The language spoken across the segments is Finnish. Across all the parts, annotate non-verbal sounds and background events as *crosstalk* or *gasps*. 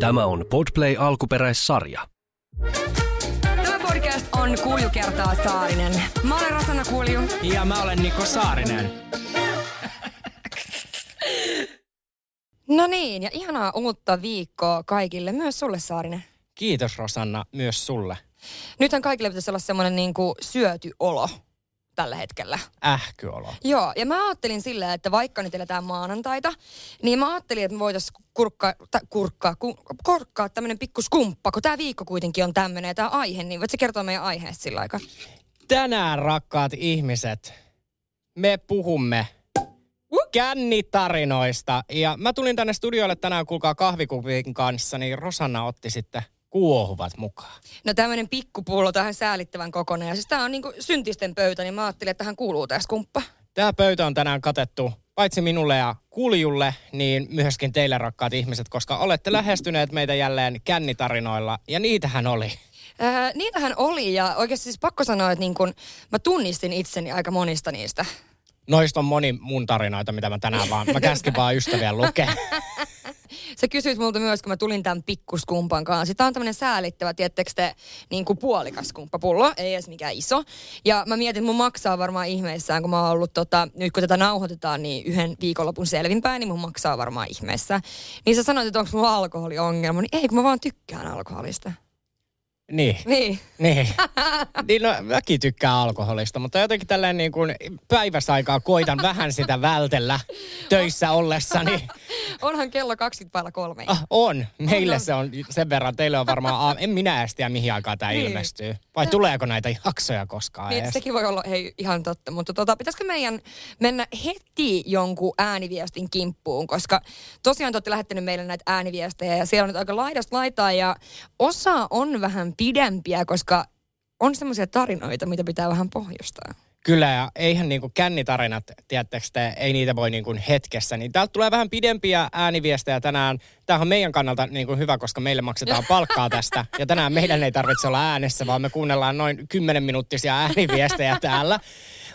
Tämä on Podplay alkuperäissarja. Tämä podcast on Kulju kertaa Saarinen. Mä olen Rosanna Kulju. Ja mä olen Niko Saarinen. No niin, ja ihanaa uutta viikkoa kaikille, myös sulle Saarinen. Kiitos Rosanna, myös sulle. Nythän kaikille pitäisi olla semmoinen niin kuin syöty olo tällä hetkellä. Ähkyolo. Joo, ja mä ajattelin silleen, että vaikka nyt eletään maanantaita, niin mä ajattelin, että me voitaisiin kurkkaa, ta, kurkkaa, ku, kurkkaa tämmöinen pikku skumppa, kun tämä viikko kuitenkin on tämmöinen ja tämä aihe, niin voitko kertoa meidän aiheesta sillä aikaa? Tänään, rakkaat ihmiset, me puhumme kännitarinoista. Ja mä tulin tänne studiolle tänään, kuulkaa kahvikupin kanssa, niin Rosanna otti sitten kuohuvat mukaan. No tämmöinen pikkupullo tähän säälittävän kokoinen. Ja siis tää on niinku syntisten pöytä, niin mä ajattelin, että tähän kuuluu tämä skumppa. Tämä pöytä on tänään katettu paitsi minulle ja kuljulle, niin myöskin teille rakkaat ihmiset, koska olette lähestyneet meitä jälleen kännitarinoilla. Ja niitähän oli. Ää, niitähän oli ja oikeasti siis pakko sanoa, että niin kun mä tunnistin itseni aika monista niistä. Noista on moni mun tarinoita, mitä mä tänään vaan, mä käskin vaan ystäviä lukea. *laughs* Sä kysyit multa myös, kun mä tulin tämän pikkuskumpan kanssa. Tämä on tämmöinen säälittävä, tiettekö te, niin kuin puolikas skumppapullo, ei edes mikään iso. Ja mä mietin, että mun maksaa varmaan ihmeissään, kun mä oon ollut, tota, nyt kun tätä nauhoitetaan, niin yhden viikonlopun selvinpäin, niin mun maksaa varmaan ihmeessä. Niin sä sanoit, että onko mulla alkoholiongelma, niin ei, kun mä vaan tykkään alkoholista. Niin. Niin. Niin. *laughs* niin no, mäkin tykkään alkoholista, mutta jotenkin tällainen niin kuin päiväsaikaa koitan vähän sitä vältellä töissä ollessani. *laughs* *laughs* Onhan kello 20 päällä kolme. Ah, on. Meille se on sen verran. Teille on varmaan, a- en minä edes tiedä mihin aikaan tämä Niin. ilmestyy. Vai tuleeko näitä jaksoja koskaan Niin, edes? sekin voi olla hei, ihan totta, mutta tota, pitäisikö meidän mennä heti jonkun ääniviestin kimppuun, koska tosiaan te olette lähettänyt meille näitä ääniviestejä ja siellä on nyt aika laidasta laitaa ja osa on vähän pidempiä, koska on semmoisia tarinoita, mitä pitää vähän pohjustaa. Kyllä, ja eihän niinku kännitarinat, tiedättekö te, ei niitä voi niinku hetkessä. Niin täältä tulee vähän pidempiä ääniviestejä tänään. Tämä on meidän kannalta niinku hyvä, koska meille maksetaan *laughs* palkkaa tästä. Ja tänään meidän ei tarvitse olla äänessä, vaan me kuunnellaan noin 10 minuuttisia ääniviestejä *laughs* täällä.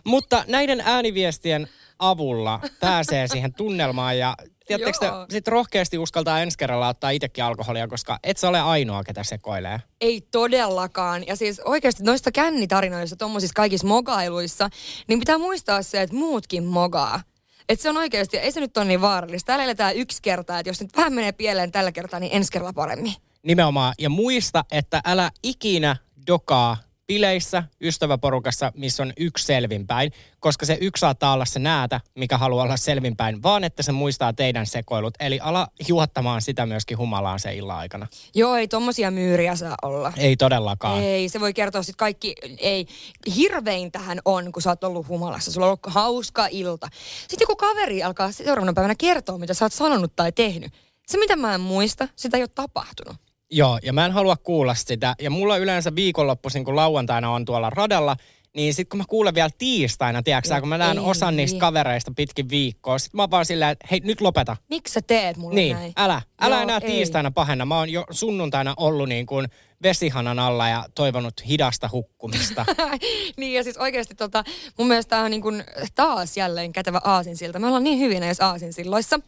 Mutta näiden ääniviestien avulla pääsee siihen tunnelmaan ja tiedättekö sit rohkeasti uskaltaa ensi kerralla ottaa itsekin alkoholia, koska et sä ole ainoa, ketä sekoilee. Ei todellakaan. Ja siis oikeasti noista kännitarinoista, tuommoisissa kaikissa mogailuissa, niin pitää muistaa se, että muutkin mogaa. Että se on oikeasti, ei se nyt ole niin vaarallista. Täällä eletään yksi kerta, että jos nyt vähän menee pieleen tällä kertaa, niin ensi kerralla paremmin. Nimenomaan. Ja muista, että älä ikinä dokaa bileissä, ystäväporukassa, missä on yksi selvinpäin, koska se yksi saattaa olla se näätä, mikä haluaa olla selvinpäin, vaan että se muistaa teidän sekoilut. Eli ala juottamaan sitä myöskin humalaan se illan aikana. Joo, ei tommosia myyriä saa olla. Ei todellakaan. Ei, se voi kertoa sitten kaikki, ei, hirveintähän on, kun sä oot ollut humalassa, sulla on ollut hauska ilta. Sitten joku kaveri alkaa seuraavana päivänä kertoa, mitä sä oot sanonut tai tehnyt. Se, mitä mä en muista, sitä ei ole tapahtunut. Joo, ja mä en halua kuulla sitä. Ja mulla yleensä viikonloppuisin, kun lauantaina on tuolla radalla, niin sitten kun mä kuulen vielä tiistaina, tiedätkö sä, kun mä näen Ei. osan niistä kavereista pitkin viikkoa, sit mä oon vaan silleen, että hei, nyt lopeta. Miksi sä teet mulle Niin, näin? älä. Älä Joo, enää ei. tiistaina pahenna. Mä oon jo sunnuntaina ollut niin kuin vesihanan alla ja toivonut hidasta hukkumista. *laughs* niin ja siis oikeasti tota, mun mielestä tämä on niin kuin taas jälleen kätevä aasinsilta. Me ollaan niin hyvin näissä aasinsilloissa.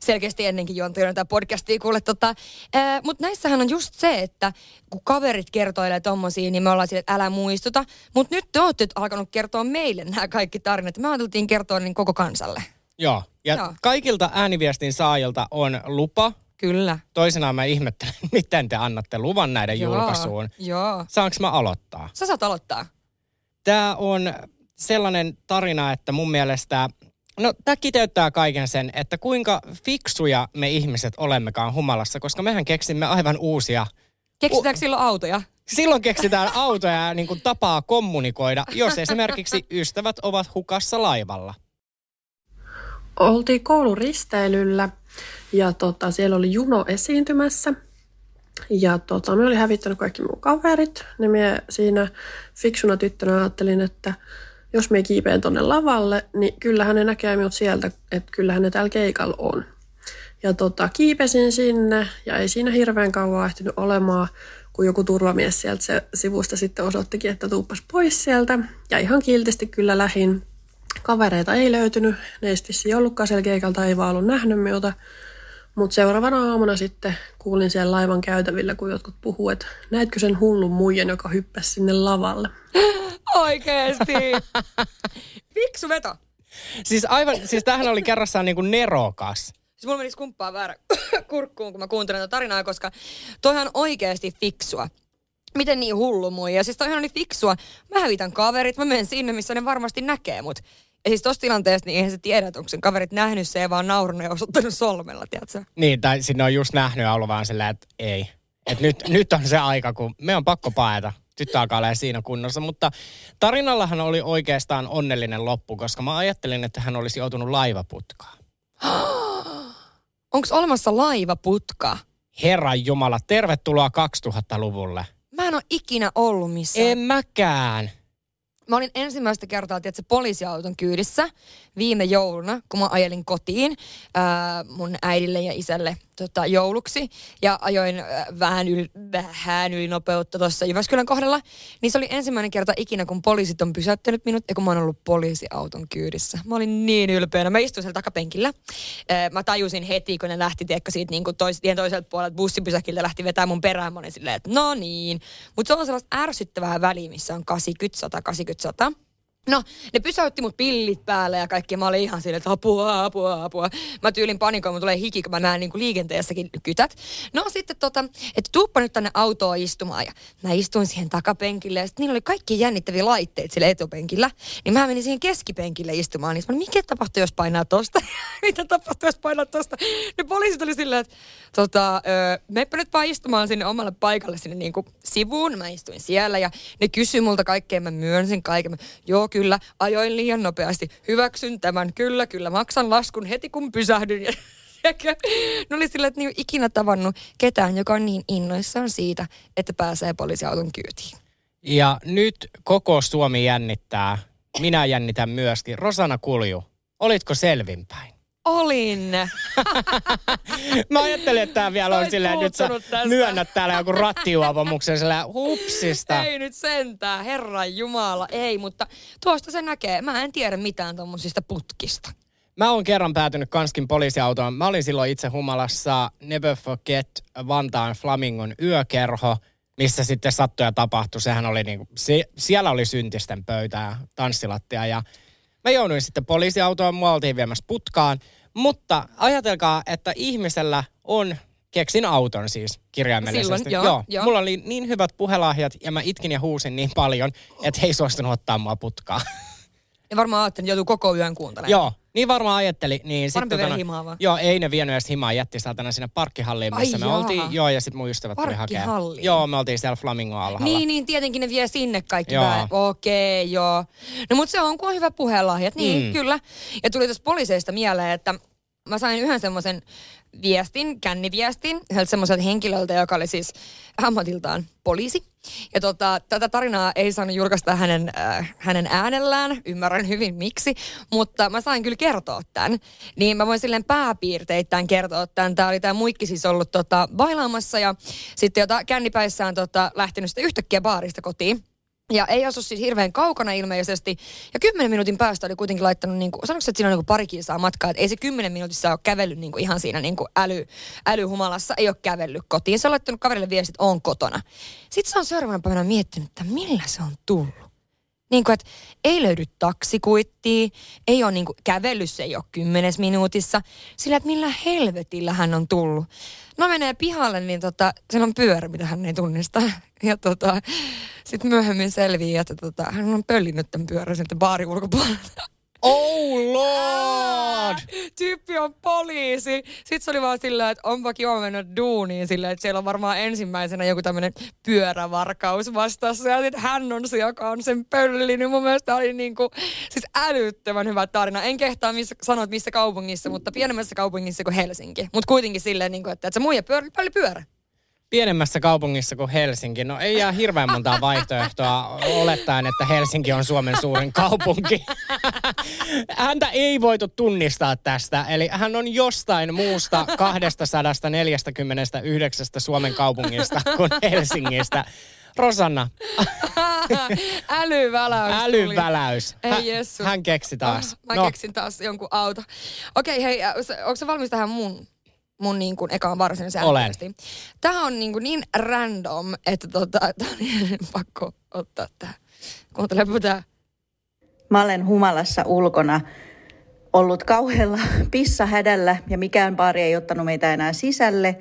Selkeästi ennenkin juontajana tätä podcastia kuule. Tota, Mutta näissähän on just se, että kun kaverit kertoilee tommosia, niin me ollaan sille, että älä muistuta. Mutta nyt te olette alkanut kertoa meille nämä kaikki tarinat. Me ajateltiin kertoa niin koko kansalle. Joo. Ja Joo. kaikilta ääniviestin saajilta on lupa. Kyllä. Toisinaan mä ihmettelen, *laughs* miten te annatte luvan näiden julkaisuun. Joo. Saanko mä aloittaa? Sä saat aloittaa. Tämä on sellainen tarina, että mun mielestä, no tämä kiteyttää kaiken sen, että kuinka fiksuja me ihmiset olemmekaan humalassa, koska mehän keksimme aivan uusia Keksitäänkö silloin autoja? Silloin keksitään autoja ja niin kuin tapaa kommunikoida, jos esimerkiksi ystävät ovat hukassa laivalla. oltiin kouluristeilyllä ja tota, siellä oli Juno esiintymässä. Ja tota, me oli hävittänyt kaikki mun kaverit. Niin me siinä fiksuna tyttönä ajattelin, että jos me kiipeen tonne lavalle, niin kyllähän ne näkee minut sieltä, että kyllähän ne täällä keikalla on. Ja tota, kiipesin sinne ja ei siinä hirveän kauan ehtinyt olemaan, kun joku turvamies sieltä se sivusta sitten osoittikin, että tuuppas pois sieltä. Ja ihan kiltisti kyllä lähin. Kavereita ei löytynyt, ne ei sitten ollutkaan siellä keikalta, ei vaan ollut nähnyt minulta. Mutta seuraavana aamuna sitten kuulin siellä laivan käytävillä, kun jotkut puhuu, että näetkö sen hullun muijan, joka hyppäsi sinne lavalle. *laughs* Oikeesti. Fiksu veto. Siis aivan, siis tämähän oli kerrassaan niinku nerokas. Siis mulla meni skumppaa väärä *coughs* kurkkuun, kun mä kuuntelin tätä tarinaa, koska toihan on oikeasti fiksua. Miten niin hullu muija? Siis toihan oli fiksua. Mä hävitän kaverit, mä menen sinne, missä ne varmasti näkee mut. Ja siis tossa tilanteessa, niin eihän se tiedä, että onko sen kaverit nähnyt se ja vaan naurunut ja osoittanut solmella, tiedätkö? Niin, tai sinne on just nähnyt ja ollut vaan silleen, että ei. Et nyt, *laughs* nyt on se aika, kun me on pakko paeta. Tyttö alkaa olla siinä kunnossa, mutta tarinallahan oli oikeastaan onnellinen loppu, koska mä ajattelin, että hän olisi joutunut laivaputkaan. *gasps* Onko olemassa laivaputka? Herran Jumala, tervetuloa 2000-luvulle. Mä en ole ikinä ollut missään. En mäkään. Mä olin ensimmäistä kertaa, tiedätkö, poliisiauton kyydissä viime jouluna, kun mä ajelin kotiin ää, mun äidille ja isälle tota, jouluksi. Ja ajoin ää, vähän, yli, vähän yli nopeutta tuossa Jyväskylän kohdalla. Niin se oli ensimmäinen kerta ikinä, kun poliisit on pysäyttänyt minut ja kun mä oon ollut poliisiauton kyydissä. Mä olin niin ylpeänä. Mä istuin siellä takapenkillä. Ää, mä tajusin heti, kun ne lähti, tiedätkö, siitä niin kuin tois, toiselta puolelta bussipysäkiltä lähti vetää mun perään. Mä olin silleen, että no niin. Mutta se on sellaista ärsyttävää väliä, missä on 80, 100, 80, 100. No, ne pysäytti mut pillit päälle ja kaikki. Mä olin ihan silleen, että apua, apua, apua. Mä tyylin panikoin, mun tulee hiki, kun mä näen niin liikenteessäkin kytät. No sitten tota, että tuuppa nyt tänne autoon istumaan. Ja mä istuin siihen takapenkille ja sitten niillä oli kaikki jännittäviä laitteet sillä etupenkillä. Niin mä menin siihen keskipenkille istumaan. Niin mä mikä tapahtuu, jos painaa tosta? *laughs* Mitä tapahtuu, jos painaa tosta? Ne poliisit oli silleen, että tota, meppä nyt vaan istumaan sinne omalle paikalle sinne niin kuin sivuun. Mä istuin siellä ja ne kysyi multa kaikkea. Mä myönsin kaiken. Mä, Joo, kyllä, ajoin liian nopeasti. Hyväksyn tämän, kyllä, kyllä, maksan laskun heti kun pysähdyn. *laughs* Ne oli sillä, että niin ikinä tavannut ketään, joka on niin innoissaan siitä, että pääsee poliisiauton kyytiin. Ja nyt koko Suomi jännittää. Minä jännitän myöskin. Rosana Kulju, olitko selvinpäin? Olin. *laughs* Mä ajattelin, että tämä vielä on silleen, nyt sä tästä. myönnät täällä joku rattijuopomuksen sillä hupsista. Ei nyt sentään, herran jumala, ei, mutta tuosta se näkee. Mä en tiedä mitään tuommoisista putkista. Mä oon kerran päätynyt Kanskin poliisiautoon. Mä olin silloin itse humalassa Never Forget Vantaan Flamingon yökerho, missä sitten sattui ja tapahtui. Sehän oli niinku, se, siellä oli syntisten pöytä ja tanssilattia ja mä jouduin sitten poliisiautoon, mua oltiin viemässä putkaan. Mutta ajatelkaa, että ihmisellä on, keksin auton siis kirjaimellisesti. Silloin, joo, joo, joo. Mulla oli niin hyvät puhelahjat ja mä itkin ja huusin niin paljon, että he ei suostunut ottaa mua putkaan. Ja varmaan ajattelin, että joutuu koko yön kuuntelemaan. Joo, niin varmaan ajatteli. Niin sit Parempi viedä totana- himaa vaan. Joo, ei ne vienyt edes himaa, jätti saatana sinne parkkihalliin, missä Ai me jaa. oltiin. Joo, ja sitten mun ystävät tuli hakemaan. Joo, me oltiin siellä Flamingo alhaalla. Niin, niin, tietenkin ne vie sinne kaikki Joo. Okei, joo. No mutta se on, kun on hyvä puhelahjat. Niin, Mm. mm. kyllä. Ja tuli tuossa poliiseista mieleen, että mä sain yhden semmoisen viestin, känniviestin, semmoiselta henkilöltä, joka oli siis ammatiltaan poliisi. Ja tota, tätä tarinaa ei saanut julkaista hänen, äh, hänen äänellään, ymmärrän hyvin miksi, mutta mä sain kyllä kertoa tämän. Niin mä voin silleen pääpiirteittäin kertoa tämän. Tää oli tää muikki siis ollut tota, bailaamassa ja sitten jota kännipäissään tota, lähtenyt sitten yhtäkkiä baarista kotiin. Ja ei asu siis hirveän kaukana ilmeisesti. Ja kymmenen minuutin päästä oli kuitenkin laittanut, niin kuin, sanoiko se, että siinä on niin pari matkaa. Että ei se kymmenen minuutissa ole kävellyt niin kuin ihan siinä niin kuin äly, älyhumalassa. Ei ole kävellyt kotiin. Se on laittanut kaverille viestit, on kotona. Sitten se on seuraavana päivänä miettinyt, että millä se on tullut. Niin kuin, että ei löydy taksikuittia, ei ole niin kuin, kävellyt se ei ole kymmenes minuutissa. Sillä, että millä helvetillä hän on tullut. No menee pihalle, niin tota, siellä on pyörä, mitä hän ei tunnista. *laughs* Ja tota, sitten myöhemmin selvii, että tota, hän on pöllinyt tämän pyörän sitten baarin ulkopuolelta. Oh lord! Tyyppi on poliisi. Sitten se oli vaan sillä, että onpa kiva mennä duuniin sillä, että siellä on varmaan ensimmäisenä joku tämmöinen pyörävarkaus vastassa. Ja sitten hän on se, joka on sen pöllinyt. Mun mielestä oli niinku, siis älyttömän hyvä tarina. En kehtaa missä, sanoa, missä kaupungissa, mutta pienemmässä kaupungissa kuin Helsinki. Mutta kuitenkin silleen, niinku, että, että se muija pyörä, pyörä. Pienemmässä kaupungissa kuin Helsinki. No ei jää hirveän montaa vaihtoehtoa olettaen, että Helsinki on Suomen suurin kaupunki. *laughs* Häntä ei voitu tunnistaa tästä. Eli hän on jostain muusta 249 Suomen kaupungista kuin Helsingistä. Rosanna, *laughs* Älyväläys tuli. älyväläys. Ei Hän- jessu. Hän keksi taas. Mä no. keksin taas jonkun auto. Okei, hei, äh, onko se valmis tähän mun, mun niin kuin ekaan varsin säännöllisesti. Tämä on niin, kuin niin random, että tota, *laughs* tää on niin pakko ottaa tää. Kuuntelepa tää. Mä olen humalassa ulkona ollut kauhealla *laughs* pissahädällä ja mikään baari ei ottanut meitä enää sisälle.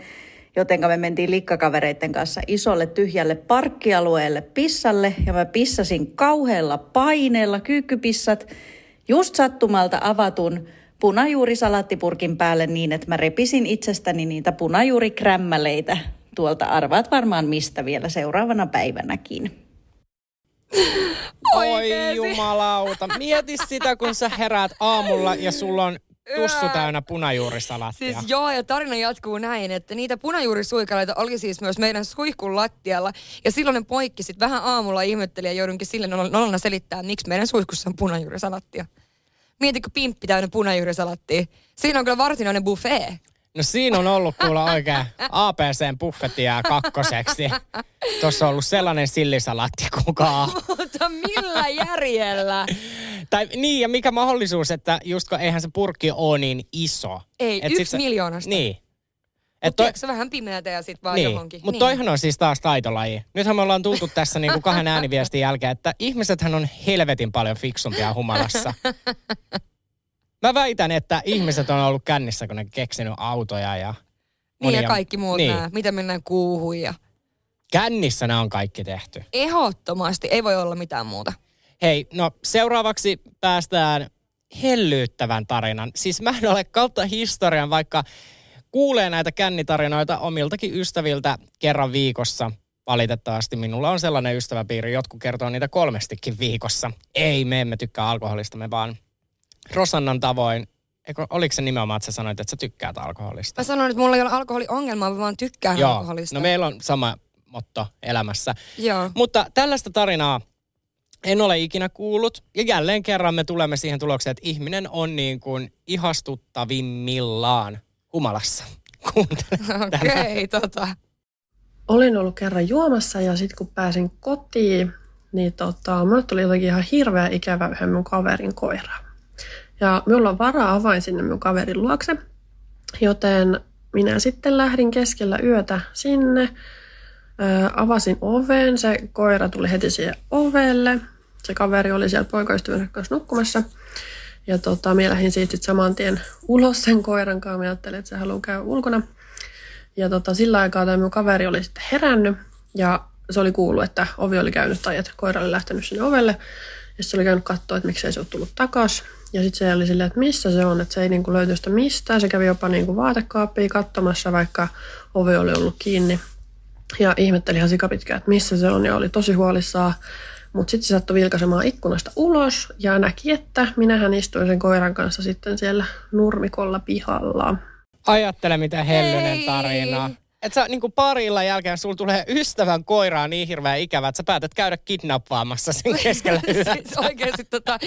Joten me mentiin likkakavereiden kanssa isolle tyhjälle parkkialueelle pissalle ja mä pissasin kauhealla paineella kyykkypissat just sattumalta avatun punajuurisalaattipurkin päälle niin, että mä repisin itsestäni niitä punajuurikrämmäleitä tuolta arvaat varmaan mistä vielä seuraavana päivänäkin. Oi jumalauta. Mieti sitä, kun sä heräät aamulla ja sulla on tussu täynnä punajuurisalaattia. Siis joo, ja tarina jatkuu näin, että niitä punajuurisuikaleita oli siis myös meidän suihkun lattialla. Ja silloin ne poikki sit vähän aamulla ihmetteli ja joudunkin sille nolona selittää, miksi meidän suihkussa on punajuurisalattia. Mietitkö pimppi täynnä punajuurisalattia? Siinä on kyllä varsinainen buffet. No siinä on ollut kuulla oikein APCn buffettia kakkoseksi. Tuossa on ollut sellainen sillisalatti kukaan. Mutta millä järjellä? tai niin, ja mikä mahdollisuus, että just kun eihän se purkki ole niin iso. Ei, Et yksi sit miljoonasta. Niin. Mutta toi... se vähän pimeätä ja sitten vaan niin. johonkin. Mutta niin. toihan on siis taas taitolaji. Nythän me ollaan tultu tässä niinku kahden ääniviestin jälkeen, että ihmisethän on helvetin paljon fiksumpia humalassa. Mä väitän, että ihmiset on ollut kännissä, kun ne keksinyt autoja ja... Niin ja kaikki muut niin. nämä. Mitä mennään kuuhun ja... Kännissä nämä on kaikki tehty. Ehdottomasti. Ei voi olla mitään muuta. Hei, no seuraavaksi päästään hellyyttävän tarinan. Siis mä en ole kautta historian, vaikka kuulee näitä kännitarinoita omiltakin ystäviltä kerran viikossa. Valitettavasti minulla on sellainen ystäväpiiri, jotkut kertoo niitä kolmestikin viikossa. Ei, me emme tykkää alkoholista, me vaan Rosannan tavoin. Eikö, oliko se nimenomaan, että sä sanoit, että sä tykkäät alkoholista? Mä sanoin, että mulla ei ole alkoholiongelmaa, mä vaan tykkään Joo, alkoholista. no meillä on sama motto elämässä. Joo. Mutta tällaista tarinaa en ole ikinä kuullut. Ja jälleen kerran me tulemme siihen tulokseen, että ihminen on niin kuin ihastuttavimmillaan humalassa. Kuuntele. Okei, okay, tota. Olin ollut kerran juomassa ja sitten kun pääsin kotiin, niin tota, mulle tuli jotenkin ihan hirveä ikävä yhden mun kaverin koira. Ja minulla on varaa avain sinne mun kaverin luokse, joten minä sitten lähdin keskellä yötä sinne, Ö, avasin oven, se koira tuli heti siihen ovelle. Se kaveri oli siellä poikaystävänsä kanssa nukkumassa. Ja tota, minä lähdin siitä saman tien ulos sen koiran kanssa. Minä ajattelin, että se haluaa käydä ulkona. Ja tota, sillä aikaa tämä minun kaveri oli sitten herännyt. Ja se oli kuullut, että ovi oli käynyt tai että koira oli lähtenyt sinne ovelle. Ja se oli käynyt katsoa, että miksei se ole tullut takaisin. Ja sitten se oli silleen, että missä se on, että se ei niinku löyty sitä mistään. Se kävi jopa niinku vaatekaappiin katsomassa, vaikka ovi oli ollut kiinni. Ja ihmetteli ihan sikapitkään, että missä se on ja oli tosi huolissaan. Mutta sitten se sattui vilkaisemaan ikkunasta ulos ja näki, että minähän istuin sen koiran kanssa sitten siellä nurmikolla pihalla. Ajattele, mitä hellynen Ei. tarina. Että sä niinku pari illan jälkeen sulla tulee ystävän koiraa niin hirveän ikävä, että sä päätät käydä kidnappaamassa sen *laughs* keskellä siis oikeasti tota,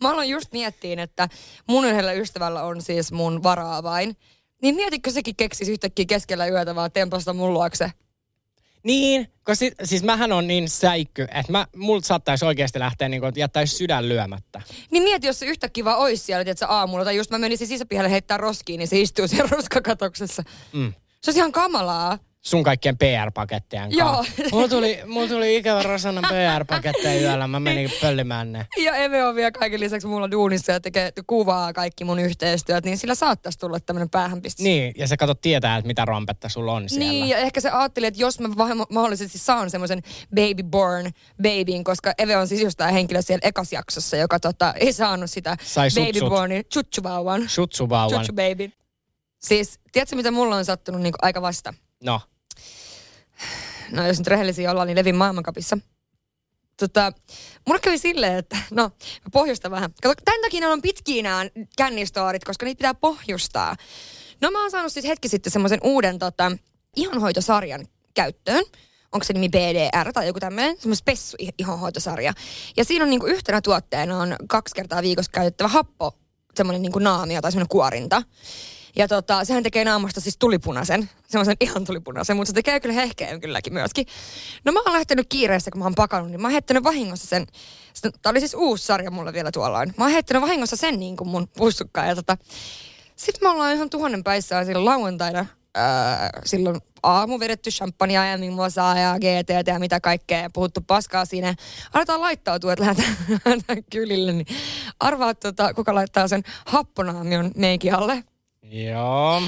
mä aloin just miettiin, että mun yhdellä ystävällä on siis mun varaavain. Niin mietitkö sekin keksisi yhtäkkiä keskellä yötä vaan tempasta mun luokse? Niin, koska sit, siis mähän on niin säikky, että mä, multa saattaisi oikeasti lähteä niin kuin, että jättäisi sydän lyömättä. Niin mieti, jos se yhtäkkiä vaan olisi siellä, tiedätkö, aamulla, tai just mä menisin sisäpihalle heittää roskiin, niin se istuu siellä *laughs* roskakatoksessa. Mm. Se olisi ihan kamalaa. Sun kaikkien PR-pakettien Joo. kanssa. Mulla tuli, mulla tuli ikävä Rosannan PR-paketteja yöllä, mä menin pöllimään ne. Ja Eve on vielä kaiken lisäksi mulla duunissa ja tekee kuvaa kaikki mun yhteistyöt, niin sillä saattaisi tulla tämmöinen päähänpistys. Niin, ja se katsot tietää, että mitä rompetta sulla on siellä. Niin, ja ehkä se ajatteli, että jos mä mahdollisesti saan semmoisen baby born babyin, koska Eve on siis just tämä henkilö siellä ekas jaksossa, joka tota, ei saanut sitä Sai baby sutsut. bornin chuchuvauvan. Shutsuvauvan. Chuchu baby. Siis, tiedätkö mitä mulla on sattunut niin aika vasta? No, no jos nyt rehellisiä ollaan, niin Levin maailmankapissa. Tota, mulla kävi silleen, että no, mä pohjustan vähän. Kato, tämän takia on pitkiä nämä kännistoorit, koska niitä pitää pohjustaa. No mä oon saanut siis hetki sitten semmoisen uuden tota, ihonhoitosarjan käyttöön. Onko se nimi BDR tai joku tämmöinen, semmoinen spessu ihonhoitosarja. Ja siinä on niinku yhtenä tuotteena on kaksi kertaa viikossa käytettävä happo, semmoinen niinku naamio tai semmoinen kuorinta. Ja tota, sehän tekee naamasta siis tulipunaisen, semmoisen ihan tulipunaisen, mutta se tekee kyllä hehkeen kylläkin myöskin. No mä oon lähtenyt kiireessä, kun mä oon pakannut, niin mä oon heittänyt vahingossa sen, tää oli siis uusi sarja mulla vielä tuolla. Mä oon heittänyt vahingossa sen niin kuin mun pussukkaan ja tota, sitten me ollaan ihan tuhannen päissään silloin lauantaina äh, silloin aamu vedetty champagnea ja mimosaa ja GT ja mitä kaikkea ja puhuttu paskaa siinä. Aletaan laittautua, että lähdetään *laughs* kylille. Niin arvaa, tota, kuka laittaa sen happonaamion meikin alle. Joo.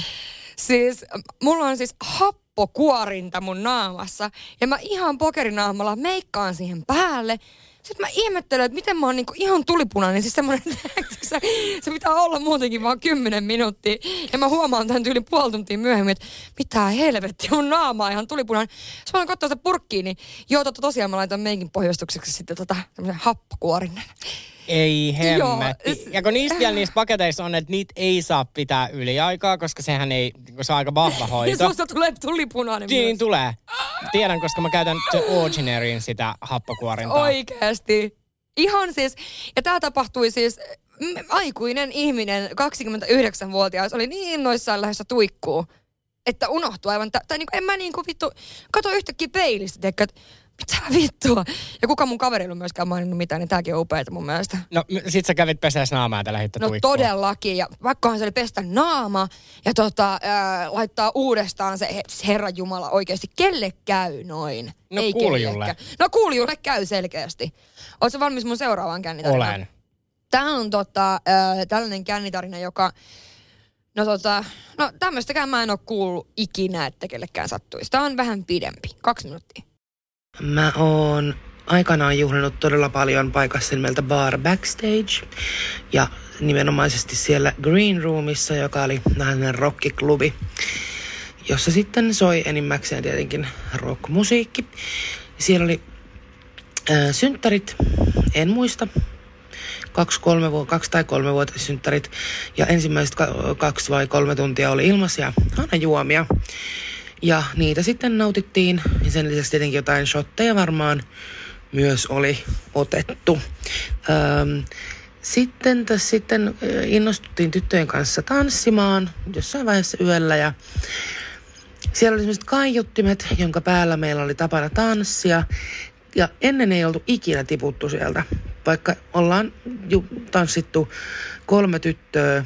Siis mulla on siis happokuorinta mun naamassa ja mä ihan pokerinaamalla meikkaan siihen päälle. Sitten mä ihmettelen, että miten mä oon niinku ihan tulipunainen. Siis semmoinen, *laughs* se, se pitää olla muutenkin vaan 10 minuuttia. Ja mä huomaan tämän tyyli puoli tuntia myöhemmin, että mitä helvetti, mun naama on ihan tulipunainen. Sitten mä katsoa sitä purkkiin, niin joo, totta tosiaan mä laitan meikin pohjustukseksi sitten tota, semmoisen happokuorinen. Ei hemmetti. Joo. Ja kun niistä vielä niissä paketeissa on, että niitä ei saa pitää yliaikaa, koska sehän ei, kun se on aika vahva *laughs* Ja hoito. susta tulee tulipunainen Niin myös. tulee. Tiedän, koska mä käytän The Ordinaryin sitä happokuorintaa. Oikeasti. Ihan siis, ja tämä tapahtui siis, aikuinen ihminen, 29-vuotias, oli niin innoissaan lähdössä tuikkuu, että unohtui aivan, tä- tai niinku, en mä niinku vittu, kato yhtäkkiä peilistä, että mitä vittua. Ja kuka mun kaveri ei ollut myöskään maininnut mitään, niin tääkin on upeeta mun mielestä. No sit sä kävit peseessä naamaa ja lähdit No tuikkuun. todellakin, ja vaikkahan se oli pestä naama ja tota, ää, laittaa uudestaan se, he, se Herran Jumala oikeasti, kelle käy noin? No Ei kuulijulle. kellekään. No kuulijulle käy selkeästi. Oletko valmis mun seuraavaan kännitarinaan? Olen. Tämä on tota, äh, tällainen kännitarina, joka... No tota, no tämmöistäkään mä en ole kuullut ikinä, että kellekään sattuisi. Tämä on vähän pidempi, kaksi minuuttia. Mä oon aikanaan juhlinut todella paljon paikassa nimeltä Bar Backstage. Ja nimenomaisesti siellä Green Roomissa, joka oli vähän rockiklubi, jossa sitten soi enimmäkseen tietenkin rockmusiikki. Siellä oli äh, synttärit, en muista, kaksi, kolme, kaksi tai kolme vuotta synttärit. Ja ensimmäiset ka- kaksi vai kolme tuntia oli ilmaisia aina juomia. Ja niitä sitten nautittiin. Ja sen lisäksi tietenkin jotain shotteja varmaan myös oli otettu. Öm, sitten tässä sitten innostuttiin tyttöjen kanssa tanssimaan jossain vaiheessa yöllä ja siellä oli sellaiset kaiuttimet, jonka päällä meillä oli tapana tanssia. Ja ennen ei oltu ikinä tiputtu sieltä, vaikka ollaan ju- tanssittu kolme tyttöä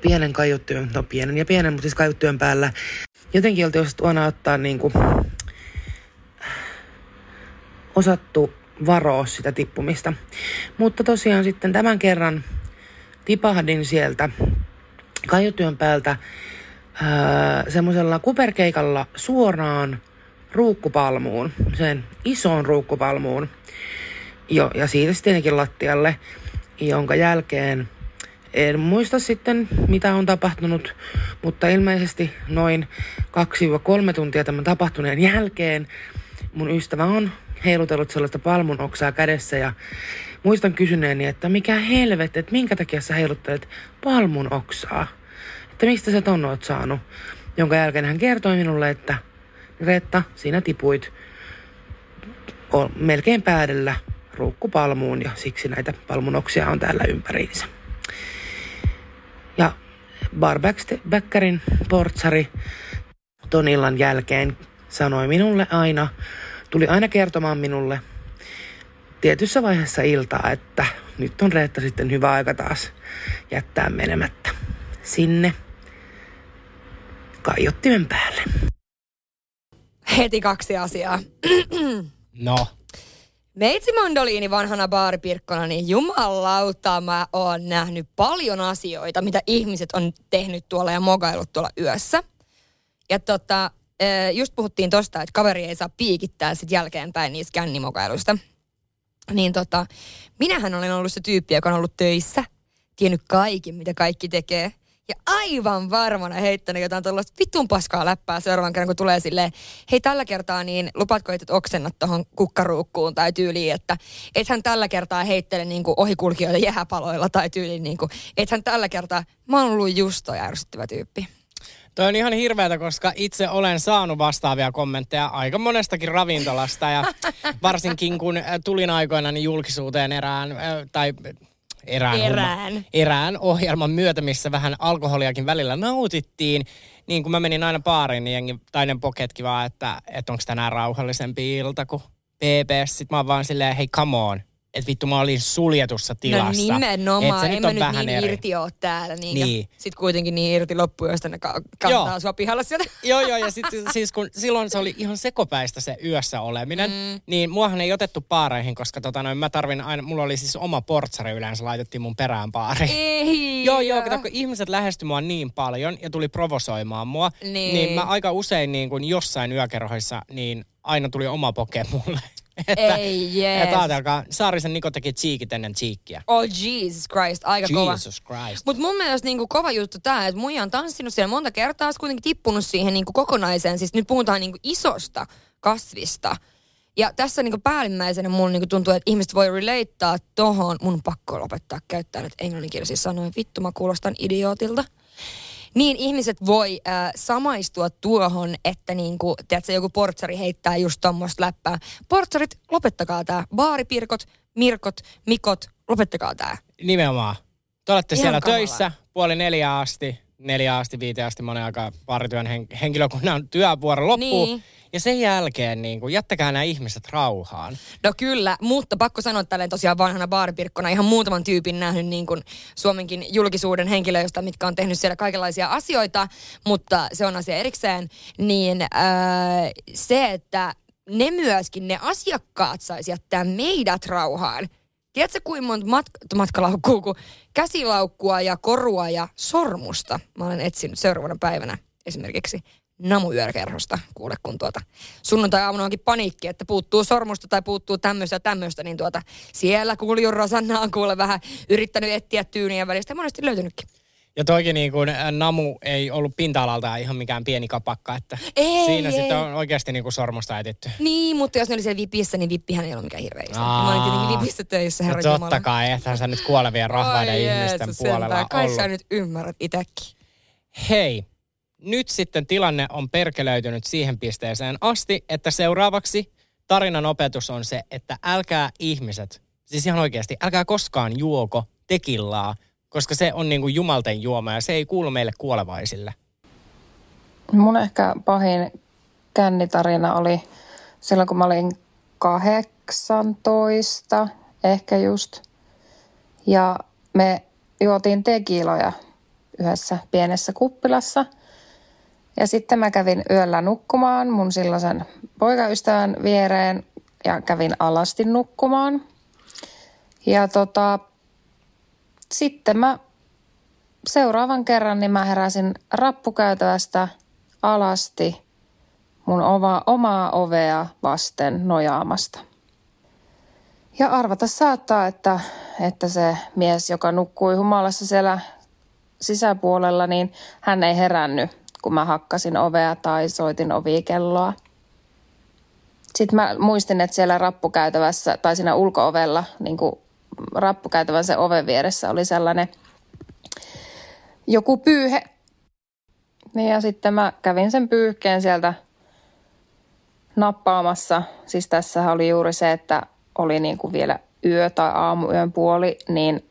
pienen kaiuttimen, no pienen ja pienen, mutta siis päällä. Jotenkin oltiin osattu aina ottaa niinku, osattu varoa sitä tippumista. Mutta tosiaan sitten tämän kerran tipahdin sieltä kaiuttimen päältä öö, semmoisella kuperkeikalla suoraan ruukkupalmuun, sen isoon ruukkupalmuun. Jo, ja siitä sitten lattialle, jonka jälkeen en muista sitten, mitä on tapahtunut, mutta ilmeisesti noin 2-3 tuntia tämän tapahtuneen jälkeen mun ystävä on heilutellut sellaista palmun oksaa kädessä ja muistan kysyneeni, että mikä helvet, että minkä takia sä heiluttelet palmun oksaa? Että mistä sä ton oot saanut? Jonka jälkeen hän kertoi minulle, että Reetta, sinä tipuit melkein päädellä ruukkupalmuun ja siksi näitä palmunoksia on täällä ympäriinsä. Ja Barbackerin portsari ton illan jälkeen sanoi minulle aina, tuli aina kertomaan minulle tietyssä vaiheessa iltaa, että nyt on Reetta sitten hyvä aika taas jättää menemättä sinne kaiuttimen päälle. Heti kaksi asiaa. No, Meitsi Mandoliini vanhana baaripirkkona, niin jumalauta mä oon nähnyt paljon asioita, mitä ihmiset on tehnyt tuolla ja mogailut tuolla yössä. Ja tota, just puhuttiin tosta, että kaveri ei saa piikittää sit jälkeenpäin niistä kännimogailuista. Niin tota, minähän olen ollut se tyyppi, joka on ollut töissä, tiennyt kaiken, mitä kaikki tekee. Ja aivan varmana heittänyt jotain tällaista vitun paskaa läppää seuraavan kerran, kun tulee silleen, hei tällä kertaa niin lupaatko, että et oksennat tuohon kukkaruukkuun tai tyyliin, että ethän tällä kertaa heittele niin kuin ohikulkijoita jääpaloilla tai tyyliin niin kuin, ethän tällä kertaa, mä oon ollut just toi ärsyttävä tyyppi. Toi on ihan hirveätä, koska itse olen saanut vastaavia kommentteja aika monestakin ravintolasta ja *laughs* varsinkin kun tulin aikoinaan niin julkisuuteen erään, tai erään, Erään. Homma, erään ohjelman myötä, missä vähän alkoholiakin välillä nautittiin, niin kun mä menin aina baariin, niin jengi, tai ne poketkin vaan, että, että onko tänään rauhallisempi ilta kuin PPS. Sitten mä oon vaan silleen, hei come on, että vittu mä olin suljetussa tilassa. No nimenomaan, Et se en mä nyt vähän niin eri. irti oo täällä. Niin. Niin. Sitten kuitenkin niin irti loppuun, ne ka- kantaa Joo. sua pihalla sieltä. *laughs* Joo, joo, ja sitten siis kun silloin se oli ihan sekopäistä se yössä oleminen, mm. niin muahan ei otettu baareihin, koska tota noin, mä tarvin aina, mulla oli siis oma portsari yleensä, laitettiin mun perään baariin. Ei. *laughs* Joo, joo, kato, kun ihmiset lähestyi mua niin paljon ja tuli provosoimaan mua, Niin. niin mä aika usein niin kun jossain yökerhoissa, niin aina tuli oma poke mulle. Että, Ei, jees. Että ajatelkaa, Saarisen Niko teki cheekit ennen cheekkiä. Oh Jesus Christ, aika kova. Jesus Christ. Mutta mun mielestä niinku kova juttu tämä, että muija on tanssinut siellä monta kertaa, kuitenkin tippunut siihen niinku kokonaiseen, siis nyt puhutaan niinku isosta kasvista. Ja tässä niinku päällimmäisenä mulla niinku tuntuu, että ihmiset voi relateaa tohon, mun on pakko lopettaa käyttää nyt englanninkielisiä sanoja, vittu mä kuulostan idiootilta. Niin ihmiset voi äh, samaistua tuohon, että niinku, tiedätkö, joku portsari heittää just tuommoista läppää. Portsarit, lopettakaa tää. Baaripirkot, mirkot, mikot, lopettakaa tää. Nimenomaan. Te olette Ihan siellä kamalaa. töissä puoli neljä asti, neljä asti, viiteen asti monen aikaa baarityön hen- henkilökunnan työvuoro loppuu. Niin. Ja sen jälkeen niin kuin, jättäkää nämä ihmiset rauhaan. No kyllä, mutta pakko sanoa tälleen tosiaan vanhana baaripirkkona ihan muutaman tyypin nähnyt niin kuin Suomenkin julkisuuden henkilöistä, mitkä on tehnyt siellä kaikenlaisia asioita, mutta se on asia erikseen, niin ää, se, että ne myöskin, ne asiakkaat saisi jättää meidät rauhaan. Tiedätkö kuinka monta mat- matkalaukkua, kun käsilaukkua ja korua ja sormusta mä olen etsinyt seuraavana päivänä esimerkiksi namuyökerhosta, kuule kun tuota sunnuntai-aamuna onkin paniikki, että puuttuu sormusta tai puuttuu tämmöistä ja tämmöistä, niin tuota siellä kuulijun Rosanna on kuule vähän yrittänyt etsiä tyynien välistä ja monesti löytynytkin. Ja toikin niin kuin, namu ei ollut pinta-alaltaan ihan mikään pieni kapakka, että Ei, siinä ei. sitten on oikeasti niin kuin sormusta etitty. Niin, mutta jos ne oli siellä vipissä, niin vippihän ei ollut mikään hirveä iso. Aa. Mä olin tietenkin vipissä töissä, No herra totta Jumala. kai, ethän sä nyt kuolevien rahvaiden Ai ihmisten Jeesus puolella. Kai ollut. sä nyt ymmärrät itekin. Hei, nyt sitten tilanne on perkelöitynyt siihen pisteeseen asti, että seuraavaksi tarinan opetus on se, että älkää ihmiset, siis ihan oikeasti, älkää koskaan juoko tekillaa, koska se on niin kuin jumalten juoma ja se ei kuulu meille kuolevaisille. Mun ehkä pahin kännitarina oli silloin, kun mä olin 18, ehkä just. Ja me juotiin tekiloja yhdessä pienessä kuppilassa. Ja sitten mä kävin yöllä nukkumaan mun silloisen poikaystävän viereen ja kävin alasti nukkumaan. Ja tota, sitten mä seuraavan kerran niin mä heräsin rappukäytävästä alasti mun oma, omaa ovea vasten nojaamasta. Ja arvata saattaa, että, että se mies, joka nukkui humalassa siellä sisäpuolella, niin hän ei herännyt, kun mä hakkasin ovea tai soitin ovikelloa. Sitten mä muistin, että siellä rappukäytävässä tai siinä ulkoovella, niin rappukäytävän se oven vieressä oli sellainen joku pyyhe. Niin ja sitten mä kävin sen pyyhkeen sieltä nappaamassa. Siis tässä oli juuri se, että oli niin kuin vielä yö tai aamuyön puoli, niin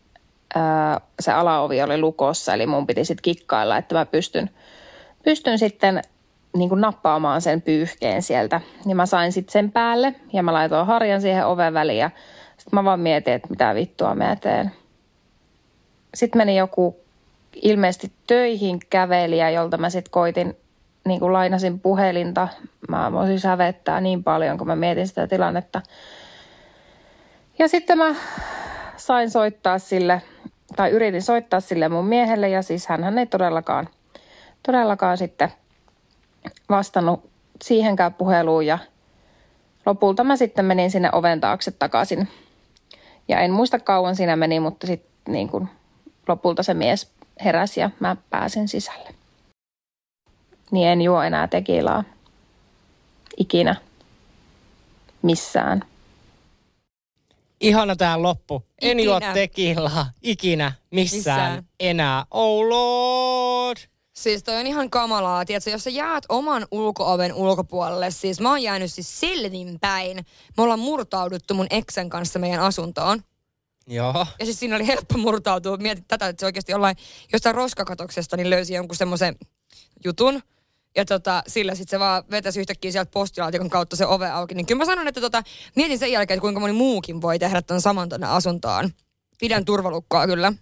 se alaovi oli lukossa, eli mun piti sitten kikkailla, että mä pystyn, pystyn sitten niin kuin nappaamaan sen pyyhkeen sieltä. Ja mä sain sitten sen päälle ja mä laitoin harjan siihen oven väliin ja sitten mä vaan mietin, että mitä vittua mä teen. Sitten meni joku ilmeisesti töihin kävelijä, jolta mä sitten koitin, niin kuin lainasin puhelinta. Mä voisin sävettää niin paljon, kun mä mietin sitä tilannetta. Ja sitten mä sain soittaa sille, tai yritin soittaa sille mun miehelle, ja siis hän ei todellakaan, todellakaan sitten vastannut siihenkään puheluun, ja lopulta mä sitten menin sinne oven taakse takaisin. Ja en muista kauan siinä meni, mutta sitten niin kuin lopulta se mies heräsi ja mä pääsin sisälle. Niin en juo enää tekilaa. Ikinä. Missään. Ihana tää loppu. En juo Ikinä. tekillaa ikinä missään, Missään. enää. Oh lord! Siis toi on ihan kamalaa, tiedätkö, jos sä jäät oman ulkooven ulkopuolelle, siis mä oon jäänyt siis selvinpäin. Me ollaan murtauduttu mun eksen kanssa meidän asuntoon. Joo. Ja siis siinä oli helppo murtautua. Mietit tätä, että se oikeasti jollain, jostain roskakatoksesta niin löysi jonkun semmoisen jutun. Ja tota, sillä sitten se vaan vetäisi yhtäkkiä sieltä postilaatikon kautta se ove auki. Niin kyllä mä sanon, että tota, mietin sen jälkeen, että kuinka moni muukin voi tehdä ton saman tonne asuntoon. Pidän turvalukkoa kyllä.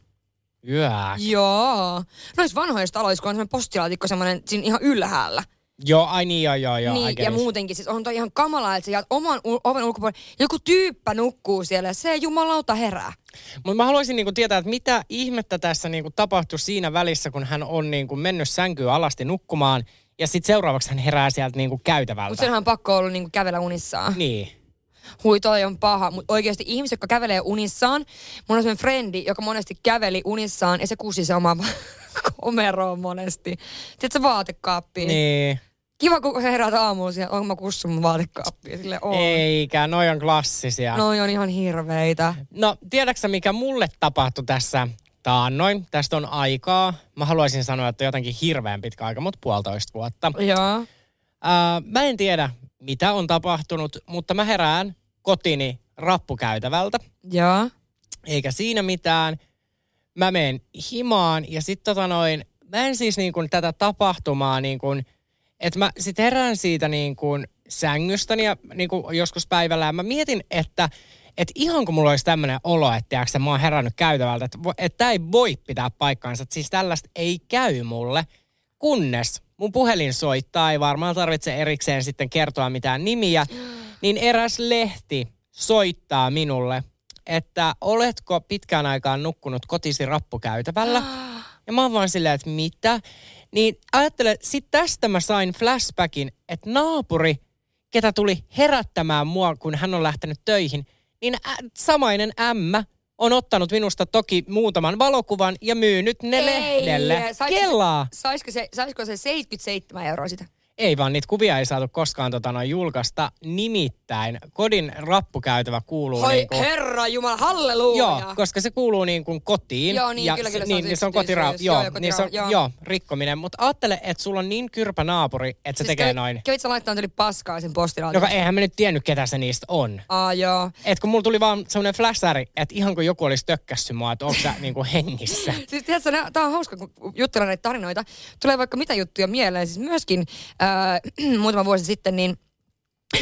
Yää. Joo. Noissa vanhoissa taloissa, kun on semmoinen postilaatikko semmoinen siinä ihan ylhäällä. Joo, ai niin, joo, joo, joo. Niin, ja muutenkin, siis on toi ihan kamalaa, että sä jäät oman u- oven ulkopuolelle. Joku tyyppä nukkuu siellä ja se jumalauta herää. Mutta mä haluaisin niinku tietää, että mitä ihmettä tässä niinku tapahtui siinä välissä, kun hän on niinku mennyt sänkyyn alasti nukkumaan ja sitten seuraavaksi hän herää sieltä niinku käytävältä. Mutta senhän on pakko ollut niinku kävellä unissaan. Niin. Hui, toi on paha. Mutta oikeasti ihmiset, jotka kävelee unissaan, mulla on semmoinen frendi, joka monesti käveli unissaan ja se kusi se oma *laughs* komeroon monesti. Tiedätkö, vaatekaappiin. Niin. Kiva, kun sä heräät aamulla siellä, onko mä kussun mun vaatekaappiin. Sille on. Eikä, noi on klassisia. Noi on ihan hirveitä. No, tiedätkö mikä mulle tapahtui tässä taannoin? Tästä on aikaa. Mä haluaisin sanoa, että jotenkin hirveän pitkä aika, mutta puolitoista vuotta. Joo. Ää, mä en tiedä, mitä on tapahtunut, mutta mä herään kotini rappukäytävältä. Joo. Eikä siinä mitään. Mä menen himaan ja sitten tota noin, mä en siis niin kuin tätä tapahtumaa niin kuin, että mä sit herään siitä niin kuin sängystäni ja niin kuin joskus päivällä ja mä mietin, että että ihan kun mulla olisi tämmöinen olo, että tiiäks, mä oon herännyt käytävältä, että tämä ei voi pitää paikkaansa, että siis tällaista ei käy mulle, kunnes mun puhelin soittaa, ei varmaan tarvitse erikseen sitten kertoa mitään nimiä, niin eräs lehti soittaa minulle, että oletko pitkään aikaan nukkunut kotisi rappukäytävällä? Ja mä oon vaan silleen, että mitä? Niin ajattele, sit tästä mä sain flashbackin, että naapuri, ketä tuli herättämään mua, kun hän on lähtenyt töihin, niin ä, samainen ämmä on ottanut minusta toki muutaman valokuvan ja myynyt ne lehdelle. Saisiko Kelaa! Se, saisiko, se, saisiko se 77 euroa sitä? Ei vaan, niitä kuvia ei saatu koskaan tota noin julkaista. Nimittäin kodin rappukäytävä kuuluu Hoi niinku... herra jumala, halleluja. Joo, koska se kuuluu niin kuin kotiin. Joo, niin, ja kyllä, kyllä, se, on niin, niin se on kotira... Joo, Joo, joo, niin se on, kotira- joo. joo. rikkominen. Mutta ajattele, että sulla on niin kyrpä naapuri, että se Siis tekee kävi- noin. Kävit sä laittaa yli paskaa sen postilaatikon? Joka eihän mä nyt tiennyt, ketä se niistä on. Aa, joo. Et kun mulla tuli vaan semmoinen flashari, että ihan kuin joku olisi tökkässyt mua, että onko sä *laughs* niinku hengissä. Siis tiedätkö, tää on hauska, kun juttellaan näitä tarinoita. Tulee vaikka mitä juttuja mieleen. Siis myöskin ää, *clears throat* muutama vuosi sitten, niin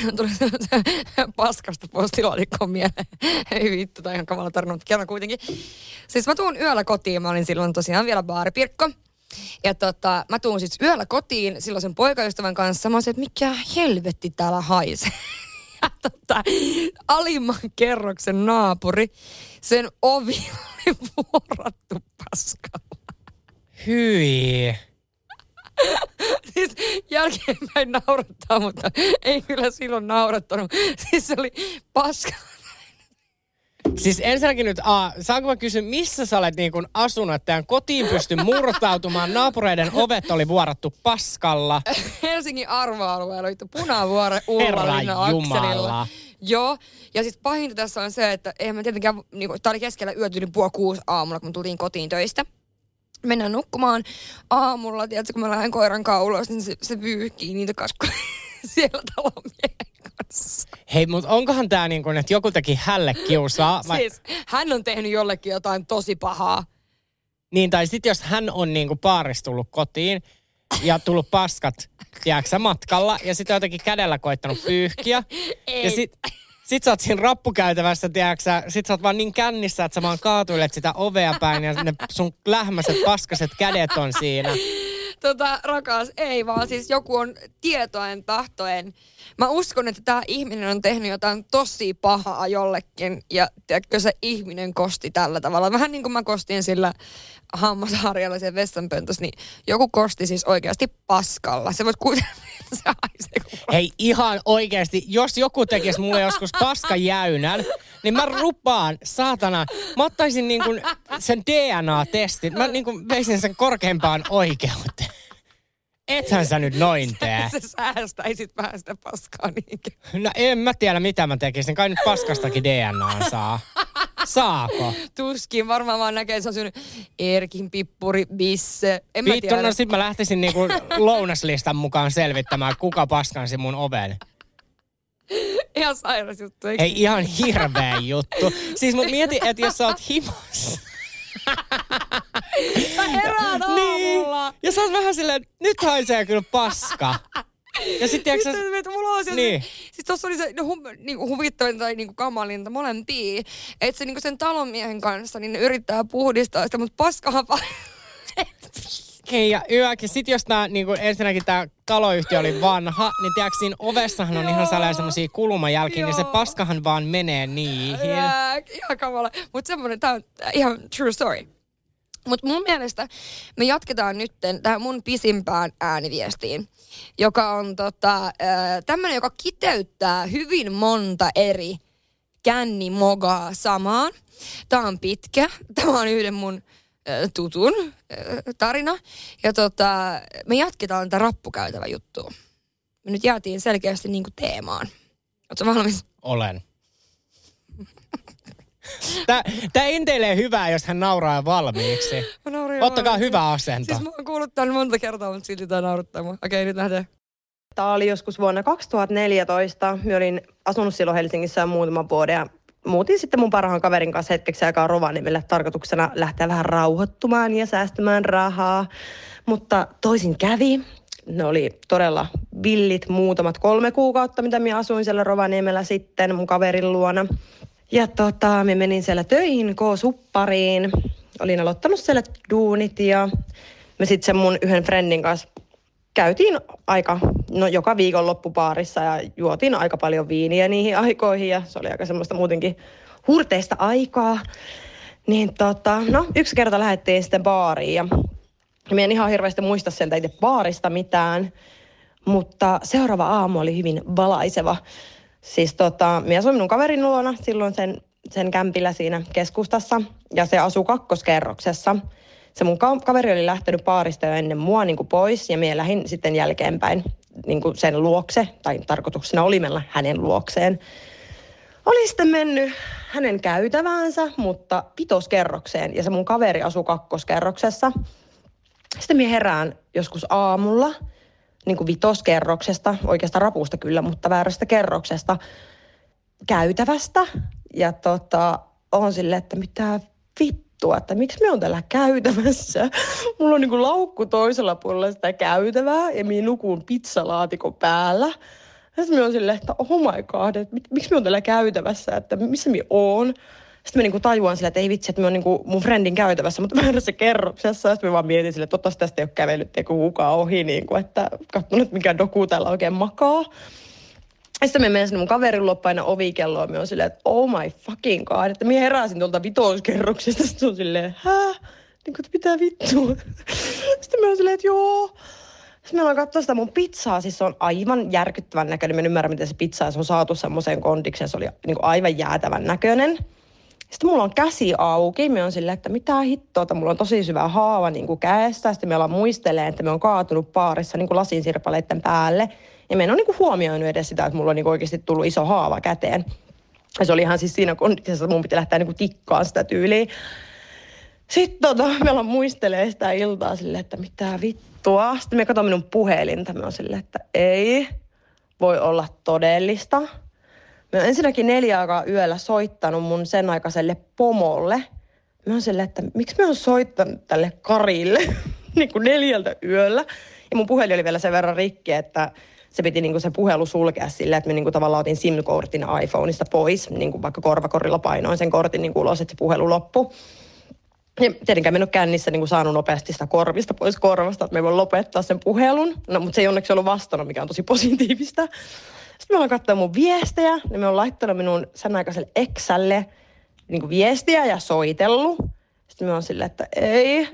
*clears throat* tuli *laughs* paskasta postilaatikkoon mieleen. *laughs* Ei vittu, tai ihan kamala tarina, mutta kerran kuitenkin. Siis mä tuun yöllä kotiin, mä olin silloin tosiaan vielä baaripirkko. Ja tota, mä tuun siis yöllä kotiin silloin sen poikaystävän kanssa. Mä olisin, että mikä helvetti täällä haisee. *laughs* Ja tota, alimman kerroksen naapuri, sen ovi oli vuorattu paskalla. Hyi. *laughs* Siis jälkeenpäin naurattaa, mutta ei kyllä silloin naurattanut. Siis se oli paska. Siis ensinnäkin nyt, a, saanko mä kysyä, missä sä olet niin kun asunut, että kotiin pysty murtautumaan, naapureiden ovet oli vuorattu paskalla. Helsingin arvoalueella oli punavuore Jumala. akselilla. Joo, ja sitten pahinta tässä on se, että eihän mä tietenkään, niin tää oli keskellä yötä yli puoli kuusi aamulla, kun me tultiin kotiin töistä. Mennään nukkumaan aamulla, tiedätkö, kun mä lähden koiran kauloista, niin se, se vyyhkii niitä kaskuja *laughs* siellä talon miehen kanssa. Hei, mutta onkohan tää niin kuin, että joku teki hälle kiusaa? *laughs* Vai, Siis hän on tehnyt jollekin jotain tosi pahaa. Niin, tai sitten jos hän on niin kuin tullut kotiin ja tullut paskat, tiedätkö matkalla, ja sitten jotenkin kädellä koittanut pyyhkiä. *laughs* Ei. Ja sit, sit sä oot siinä rappukäytävässä, tiedätkö sä, sit sä oot vaan niin kännissä, että sä vaan kaatuilet sitä ovea päin ja ne sun lähmäiset paskaset kädet on siinä. Tota, rakas, ei vaan siis joku on tietoen tahtoen. Mä uskon, että tämä ihminen on tehnyt jotain tosi pahaa jollekin ja tiedätkö, se ihminen kosti tällä tavalla. Vähän niin kuin mä kostin sillä hammasharjalla sen vessanpöntössä, niin joku kosti siis oikeasti paskalla. Se voit kuitenkin, *laughs* se haisee kun Hei ihan oikeasti, jos joku tekisi mulle joskus paskajäynän, niin mä rupaan, saatana, mä ottaisin niin kuin sen DNA-testin, mä niin kuin veisin sen korkeimpaan oikeuteen. Ethän sä nyt noin tee. se säästäisit vähän sitä paskaa niinkään. No en mä tiedä mitä mä tekisin, kai nyt paskastakin DNA saa. Saako? Tuskin varmaan vaan näkee, se on syönyt Erkin pippuri, bisse. En mä Vittu, tiedä. no sit mä lähtisin niinku lounaslistan mukaan selvittämään, kuka paskansi mun oven. Ihan sairas juttu, eikö? Ei ihan hirveä juttu. Siis mut mieti, että jos sä oot himassa. Heräät aamulla. Niin. Ja sä oot vähän silleen, nyt haisee kyllä paska. Ja sitten tiiäksä, Sitten, että mulla on siellä Niin. se, siis tossa oli se no, hum, niinku huvittavin tai niinku kamalinta molempia. Että se niinku sen talonmiehen kanssa, niin ne yrittää puhdistaa sitä, mutta paskahan vaan. *laughs* Okei, ja yökin. Sitten jos tää, niinku, ensinnäkin tämä taloyhtiö oli vanha, niin tiedätkö, siinä ovessahan on ihan sellaisia semmoisia kulmajälkiä, niin se paskahan vaan menee niihin. Ää, ihan kamala. Mutta semmonen, tää on ihan true story. Mutta mun mielestä me jatketaan nyt tähän mun pisimpään ääniviestiin, joka on tota, tämmöinen, joka kiteyttää hyvin monta eri kännimogaa samaan. Tämä on pitkä. Tämä on yhden mun tutun tarina. Ja tota, me jatketaan tätä rappukäytävä juttua. Me nyt jäätiin selkeästi niinku teemaan. Oletko valmis? Olen. *laughs* Tää, tää enteilee hyvää, jos hän nauraa valmiiksi. Mä naurin Ottakaa hyvä asento. Siis mä oon kuullut tämän monta kertaa, mutta silti tää naurattaa mua. Okei, nyt lähdetään. Tämä oli joskus vuonna 2014. Mä olin asunut silloin Helsingissä jo muutaman vuoden ja muutin sitten mun parhaan kaverin kanssa hetkeksi aikaa Rovaniemelle tarkoituksena lähteä vähän rauhoittumaan ja säästämään rahaa. Mutta toisin kävi. Ne oli todella villit muutamat kolme kuukautta, mitä minä asuin siellä Rovaniemellä sitten mun kaverin luona. Ja tota, me menin siellä töihin K-suppariin. Olin aloittanut siellä duunit ja me sitten sen mun yhden friendin kanssa käytiin aika, no joka viikon loppupaarissa ja juotiin aika paljon viiniä niihin aikoihin ja se oli aika semmoista muutenkin hurteista aikaa. Niin tota, no yksi kerta lähdettiin sitten baariin ja mä en ihan hirveästi muista sieltä itse baarista mitään, mutta seuraava aamu oli hyvin valaiseva. Siis tota, minä asuin minun kaverin luona silloin sen, sen kämpillä siinä keskustassa ja se asui kakkoskerroksessa. Se mun ka- kaveri oli lähtenyt baarista jo ennen mua niin kuin pois ja minä lähdin sitten jälkeenpäin niin kuin sen luokse, tai tarkoituksena oli mennä hänen luokseen. Oli sitten mennyt hänen käytäväänsä, mutta vitoskerrokseen ja se mun kaveri asui kakkoskerroksessa. Sitten minä herään joskus aamulla, niin kuin vitoskerroksesta, oikeastaan rapusta kyllä, mutta väärästä kerroksesta, käytävästä. Ja tota, on silleen, että mitä vittua, että miksi me on täällä käytävässä. *laughs* Mulla on niin kuin laukku toisella puolella sitä käytävää ja minä nukun pizzalaatikon päällä. Ja sitten me on silleen, että oh my god, että miksi me on täällä käytävässä, että missä me oon. Sitten mä niinku tajuan sille, että ei vitsi, että me on niinku mun friendin käytävässä, mutta väärässä kerroksessa. Sitten mä vaan mietin sille, että toivottavasti tästä ei ole kävellyt tiedätkö, kukaan ohi, niinku, että katsonut, että mikä doku täällä oikein makaa. Ja sitten me menen sinne mun kaverin luo paina ovikelloa, me on silleen, että oh my fucking god, että minä heräsin tuolta vitoskerroksesta, sitten se on silleen, hää? Niin kuin, mitä vittua? Sitten me on silleen, että joo. Sitten me ollaan katsoa sitä mun pizzaa, siis se on aivan järkyttävän näköinen. Mä en ymmärrä, miten se pizza se on saatu semmoiseen kondikseen. Se oli niin kuin aivan jäätävän näköinen. Sitten mulla on käsi auki. Me on silleen, että mitä hittoa, mulla on tosi syvä haava niin kuin käessä. Sitten me ollaan muistelee, että me on kaatunut paarissa niin lasinsirpaleiden päälle. Ja me en ole niin kuin huomioinut edes sitä, että mulla on niin kuin oikeasti tullut iso haava käteen. Ja se oli ihan siis siinä kondiksessa, että mun piti lähteä niin kuin tikkaan sitä tyyliä. Sitten tota, me ollaan muistelee sitä iltaa silleen, että mitä vittua. Sitten me katsomme minun puhelinta. Me on silleen, että ei voi olla todellista. Me on ensinnäkin neljä aikaa yöllä soittanut mun sen aikaiselle pomolle. Me on silleen, että miksi me on soittanut tälle Karille *laughs* niin kuin neljältä yöllä. Ja mun puhelin oli vielä sen verran rikki, että se piti niinku se puhelu sulkea silleen, että me niinku tavallaan otin SIM-kortin iPhoneista pois, niinku vaikka korvakorilla painoin sen kortin niinku ulos, että se puhelu loppui. Ja tietenkään mä en ole kännissä niin saanut nopeasti sitä korvista pois korvasta, että me voin lopettaa sen puhelun. No, mutta se ei onneksi ollut vastannut, mikä on tosi positiivista. Sitten me ollaan katsoa mun viestejä, niin me on laittanut minun sen aikaiselle eksälle niin viestiä ja soitellut. Sitten me on silleen, että ei,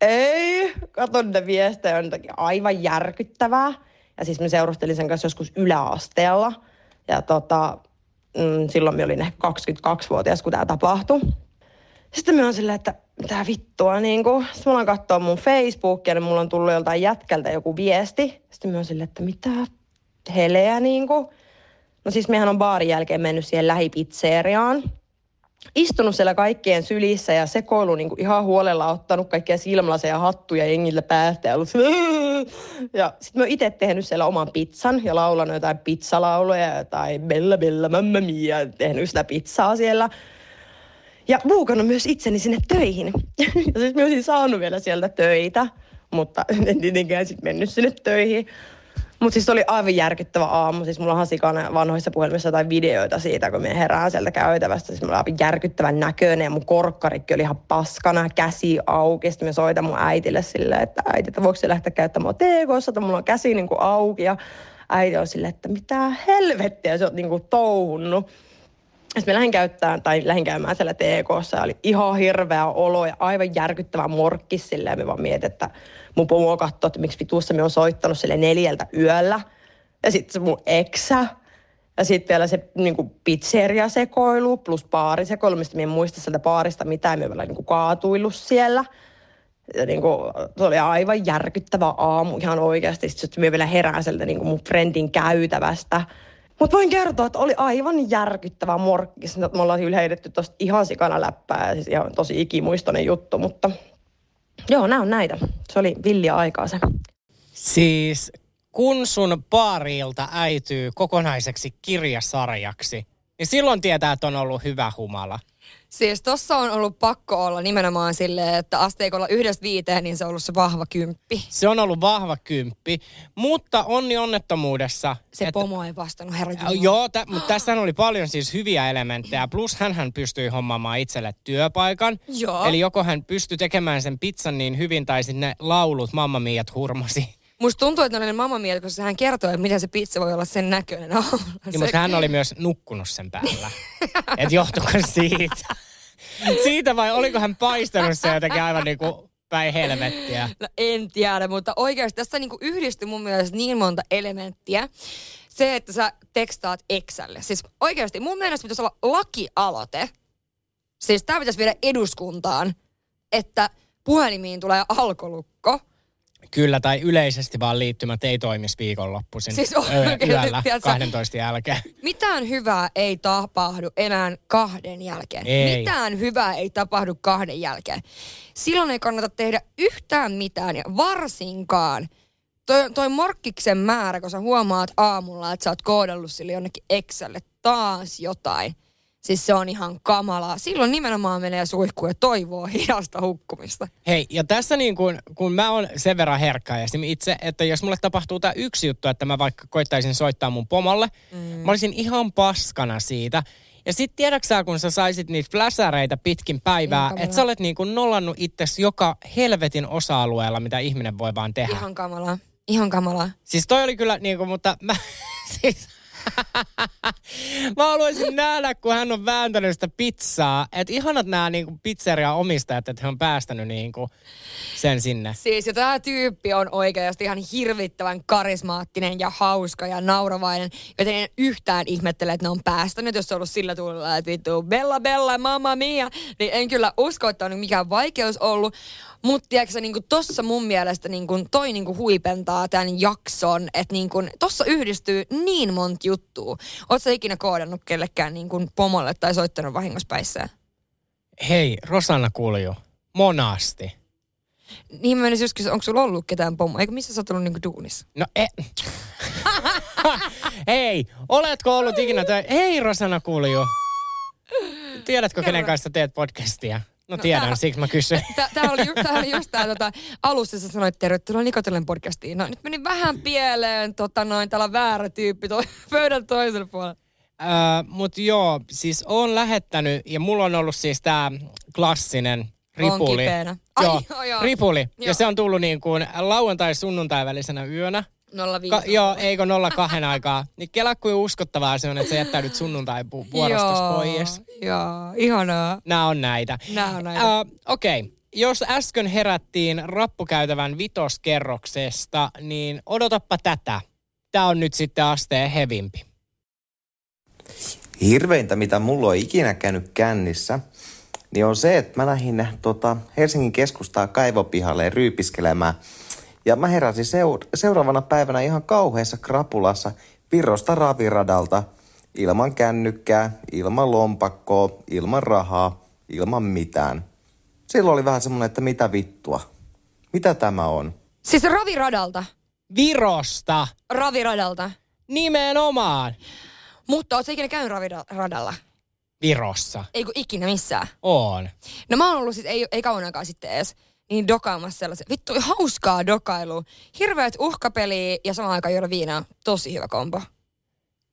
ei, katon niitä viestejä, on jotakin aivan järkyttävää. Ja siis mä seurustelin sen kanssa joskus yläasteella. Ja tota, mm, silloin mä olin ehkä 22-vuotias, kun tämä tapahtui. Sitten mä oon silleen, että mitä vittua, niin kuin. Sitten mulla on katsoa mun Facebookia, niin mulla on tullut joltain jätkältä joku viesti. Sitten mä oon silleen, että mitä heleä, niin kuin. No siis mehän on baarin jälkeen mennyt siihen lähipizzeriaan. Istunut siellä kaikkien sylissä ja sekoilu niin kuin ihan huolella ottanut kaikkia silmälaseja, hattuja jengiltä päästä ja ollut *laughs* ja sitten mä itse tehnyt siellä oman pizzan ja laulanut jotain pizzalauluja tai bella bella mamma mia, tehnyt sitä pizzaa siellä. Ja buukannut myös itseni sinne töihin. *laughs* Ja siis mä olisin saanut vielä sieltä töitä, mutta en tietenkään sitten mennyt sinne töihin. Mutta siis oli aivan järkyttävä aamu. Siis mulla on hasikana vanhoissa puhelimissa jotain videoita siitä, kun me herään sieltä käytävästä. Siis mulla oli järkyttävän näköinen ja mun korkkarikki oli ihan paskana, käsi auki. Sitten mä soitan mun äitille silleen, että äiti, että voiko se lähteä käyttämään TKssa, että mulla on käsi niin kuin auki. Ja äiti on silleen, että mitä helvettiä se on niin kuin touhunnut. Sitten mä lähdin käyttämään, tai lähdin käymään siellä ja oli ihan hirveä olo ja aivan järkyttävä morkkis silleen. Me vaan mietin, että mun pomo katsoi, että miksi vitussa me on soittanut sille neljältä yöllä. Ja sitten se mun eksä. Ja sitten vielä se niin pizzeria-sekoilu plus baarisekoilu, mistä mä en muista sieltä baarista mitään. Me vielä niin kaatuillut siellä. Ja niin kuin, se oli aivan järkyttävä aamu ihan oikeasti. Sitten me vielä herään sieltä niin mun friendin käytävästä. Mutta voin kertoa, että oli aivan järkyttävä morkkis. Me ollaan kyllä heitetty tosta ihan sikana läppää ja siis ihan tosi ikimuistoinen juttu, mutta joo, nämä on näitä. Se oli villiä aikaa se. Siis kun sun paarilta äityy kokonaiseksi kirjasarjaksi, niin silloin tietää, että on ollut hyvä humala. Siis tossa on ollut pakko olla nimenomaan silleen, että asteikolla yhdestä viiteen, niin se on ollut se vahva kymppi. Se on ollut vahva kymppi, mutta onni onnettomuudessa. Se että, pomo ei vastannut, herra Jumala. Joo, tä, mutta tässä oli paljon siis hyviä elementtejä. Plus hän pystyi hommaamaan itselle työpaikan. Joo. Eli joko hän pystyi tekemään sen pizzan niin hyvin, tai sitten ne laulut Mamma Miat hurmasi. Musta tuntuu, että ne oli mieltä, koska hän kertoi, että miten se pizza voi olla sen näköinen. No, niin, mutta hän oli myös nukkunut sen päällä. että johtuiko siitä? siitä vai oliko hän paistanut se jotenkin aivan niin kuin päin helvettiä? No en tiedä, mutta oikeasti tässä niin kuin yhdistyi mun mielestä niin monta elementtiä. Se, että sä tekstaat Exälle. Siis oikeasti mun mielestä pitäisi olla lakialoite. Siis tämä pitäisi viedä eduskuntaan, että puhelimiin tulee alkolukko – Kyllä, tai yleisesti vaan liittymät ei toimisi viikonloppuisin siis yöllä tiedätkö, 12 jälkeen. Mitään hyvää ei tapahdu enää kahden jälkeen. Ei. Mitään hyvää ei tapahdu kahden jälkeen. Silloin ei kannata tehdä yhtään mitään ja varsinkaan toi, toi morkkiksen määrä, kun sä huomaat aamulla, että sä oot koodellut sille jonnekin Excelle taas jotain – Siis se on ihan kamalaa. Silloin nimenomaan menee suihkuun ja toivoo hidasta hukkumista. Hei, ja tässä niin kuin, kun mä oon sen verran herkkä itse, että jos mulle tapahtuu tämä yksi juttu, että mä vaikka koittaisin soittaa mun pomolle, mm. mä olisin ihan paskana siitä. Ja sit tiedäksä, kun sä saisit niitä fläsäreitä pitkin päivää, että sä olet niin kuin nollannut itsesi joka helvetin osa-alueella, mitä ihminen voi vaan tehdä. Ihan kamalaa. Ihan kamalaa. Siis toi oli kyllä niin kuin, mutta mä, *laughs* siis *laughs* Mä haluaisin nähdä, kun hän on vääntänyt sitä pizzaa. Että ihanat nämä niinku pizzeria-omistajat, että he on päästänyt niinku sen sinne. Siis ja tämä tyyppi on oikeasti ihan hirvittävän karismaattinen ja hauska ja nauravainen. Joten en yhtään ihmettele, että ne on päästänyt, jos on ollut sillä tuulella, että vittu bella bella, mamma mia. Niin en kyllä usko, että on mikään vaikeus ollut. Mutta tiedätkö niin tossa mun mielestä niin kuin, toi niin kuin huipentaa tämän jakson, että niin kuin, tossa yhdistyy niin monta juttua. Oletko ikinä koodannut kellekään niin kuin pomolle tai soittanut vahingospäissään? Hei, Rosanna Kulju, monasti. Niin mä menisin joskus, onko sulla ollut ketään pomo? Eikö missä sä oot ollut niinku duunissa? No e... *laughs* Hei, oletko ollut ikinä tö... Hei Rosanna Kulju. Tiedätkö, kenen kanssa teet podcastia? No tiedän, no, siksi mä kysyn. *laughs* Tämä oli, tää oli just tämä tota, alussa, sä sanoit tervetuloa Nikotellen podcastiin. No nyt meni vähän pieleen, tota noin, täällä on väärä tyyppi toi, *laughs* pöydän toisella puolella. Öö, mut joo, siis on lähettänyt, ja mulla on ollut siis tää klassinen ripuli. On Ai, joo, joo, joo. ripuli. Joo. Ja se on tullut niin kuin lauantai-sunnuntai välisenä yönä. 05. Ka- joo, eikö 02 aikaa. Niin kela kuin uskottavaa se on, että sä jättäydyt sunnuntai vuorosta pois. Joo, ihanaa. Nämä on näitä. Nämä on näitä. Uh, Okei. Okay. Jos äsken herättiin rappukäytävän vitoskerroksesta, niin odotappa tätä. Tämä on nyt sitten asteen hevimpi. Hirveintä, mitä mulla on ikinä käynyt kännissä, niin on se, että mä lähdin tota, Helsingin keskustaa kaivopihalle ryypiskelemään – ja mä heräsin seur- seuraavana päivänä ihan kauheassa krapulassa Virosta raviradalta. Ilman kännykkää, ilman lompakkoa, ilman rahaa, ilman mitään. Silloin oli vähän semmoinen, että mitä vittua. Mitä tämä on? Siis raviradalta? Virosta. Raviradalta? Nimenomaan. Mutta ootko ikinä käynyt raviradalla? Virossa. Ei kun ikinä missään. On. No mä oon ollut sit, ei, ei kauan aikaa sitten edes, niin dokaamassa sellaisen. Vittu, hauskaa dokailu. Hirveät uhkapeliä ja samaan aikaan juoda viinaa. Tosi hyvä kombo.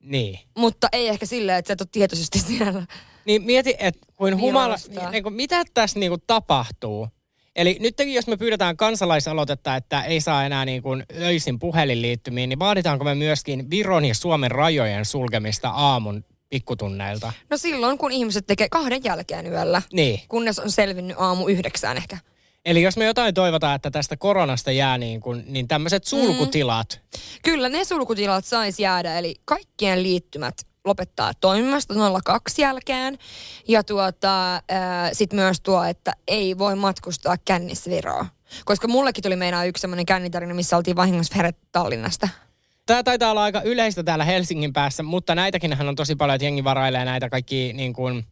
Niin. Mutta ei ehkä silleen, että sä et ole tietoisesti siellä. Niin mieti, että kuin humala, niin kuin, mitä tässä niin kuin tapahtuu? Eli nytkin jos me pyydetään kansalaisaloitetta, että ei saa enää niin kuin öisin puhelinliittymiin, niin vaaditaanko me myöskin Viron ja Suomen rajojen sulkemista aamun pikkutunneilta? No silloin, kun ihmiset tekee kahden jälkeen yöllä. Niin. Kunnes on selvinnyt aamu yhdeksään ehkä. Eli jos me jotain toivotaan, että tästä koronasta jää niin, kuin, niin tämmöiset sulkutilat, Kyllä ne sulkutilat saisi jäädä, eli kaikkien liittymät lopettaa toimimasta 02 jälkeen. Ja tuota, sitten myös tuo, että ei voi matkustaa kännissä Viroon. Koska mullekin tuli meinaa yksi semmoinen kännitarina, missä oltiin vahingossa herätty Tallinnasta. Tämä taitaa olla aika yleistä täällä Helsingin päässä, mutta näitäkin on tosi paljon, että jengi varailee näitä kaikki niin kuin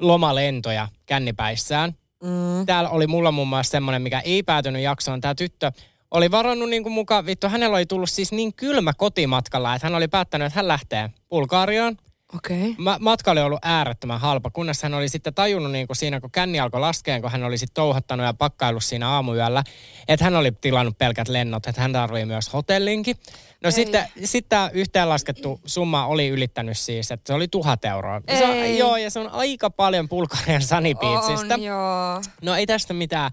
lomalentoja kännipäissään. Mm. Täällä oli mulla muun muassa semmoinen, mikä ei päätynyt jaksoon. Tämä tyttö oli varannut niin kuin mukaan, vittu, hänellä oli tullut siis niin kylmä kotimatkalla, että hän oli päättänyt, että hän lähtee Bulgariaan. Okay. Ma- matka oli ollut äärettömän halpa, kunnes hän oli sitten tajunnut niin kuin siinä, kun känni alkoi laskeen, kun hän oli sitten touhattanut ja pakkaillut siinä aamuyöllä, että hän oli tilannut pelkät lennot, että hän tarvii myös hotellinkin. No Ei. sitten, sitten tämä yhteenlaskettu summa oli ylittänyt siis, että se oli tuhat euroa. Se on, Ei. joo, ja se on aika paljon Bulgarian sanipiitsistä. On, joo. No ei tästä mitään.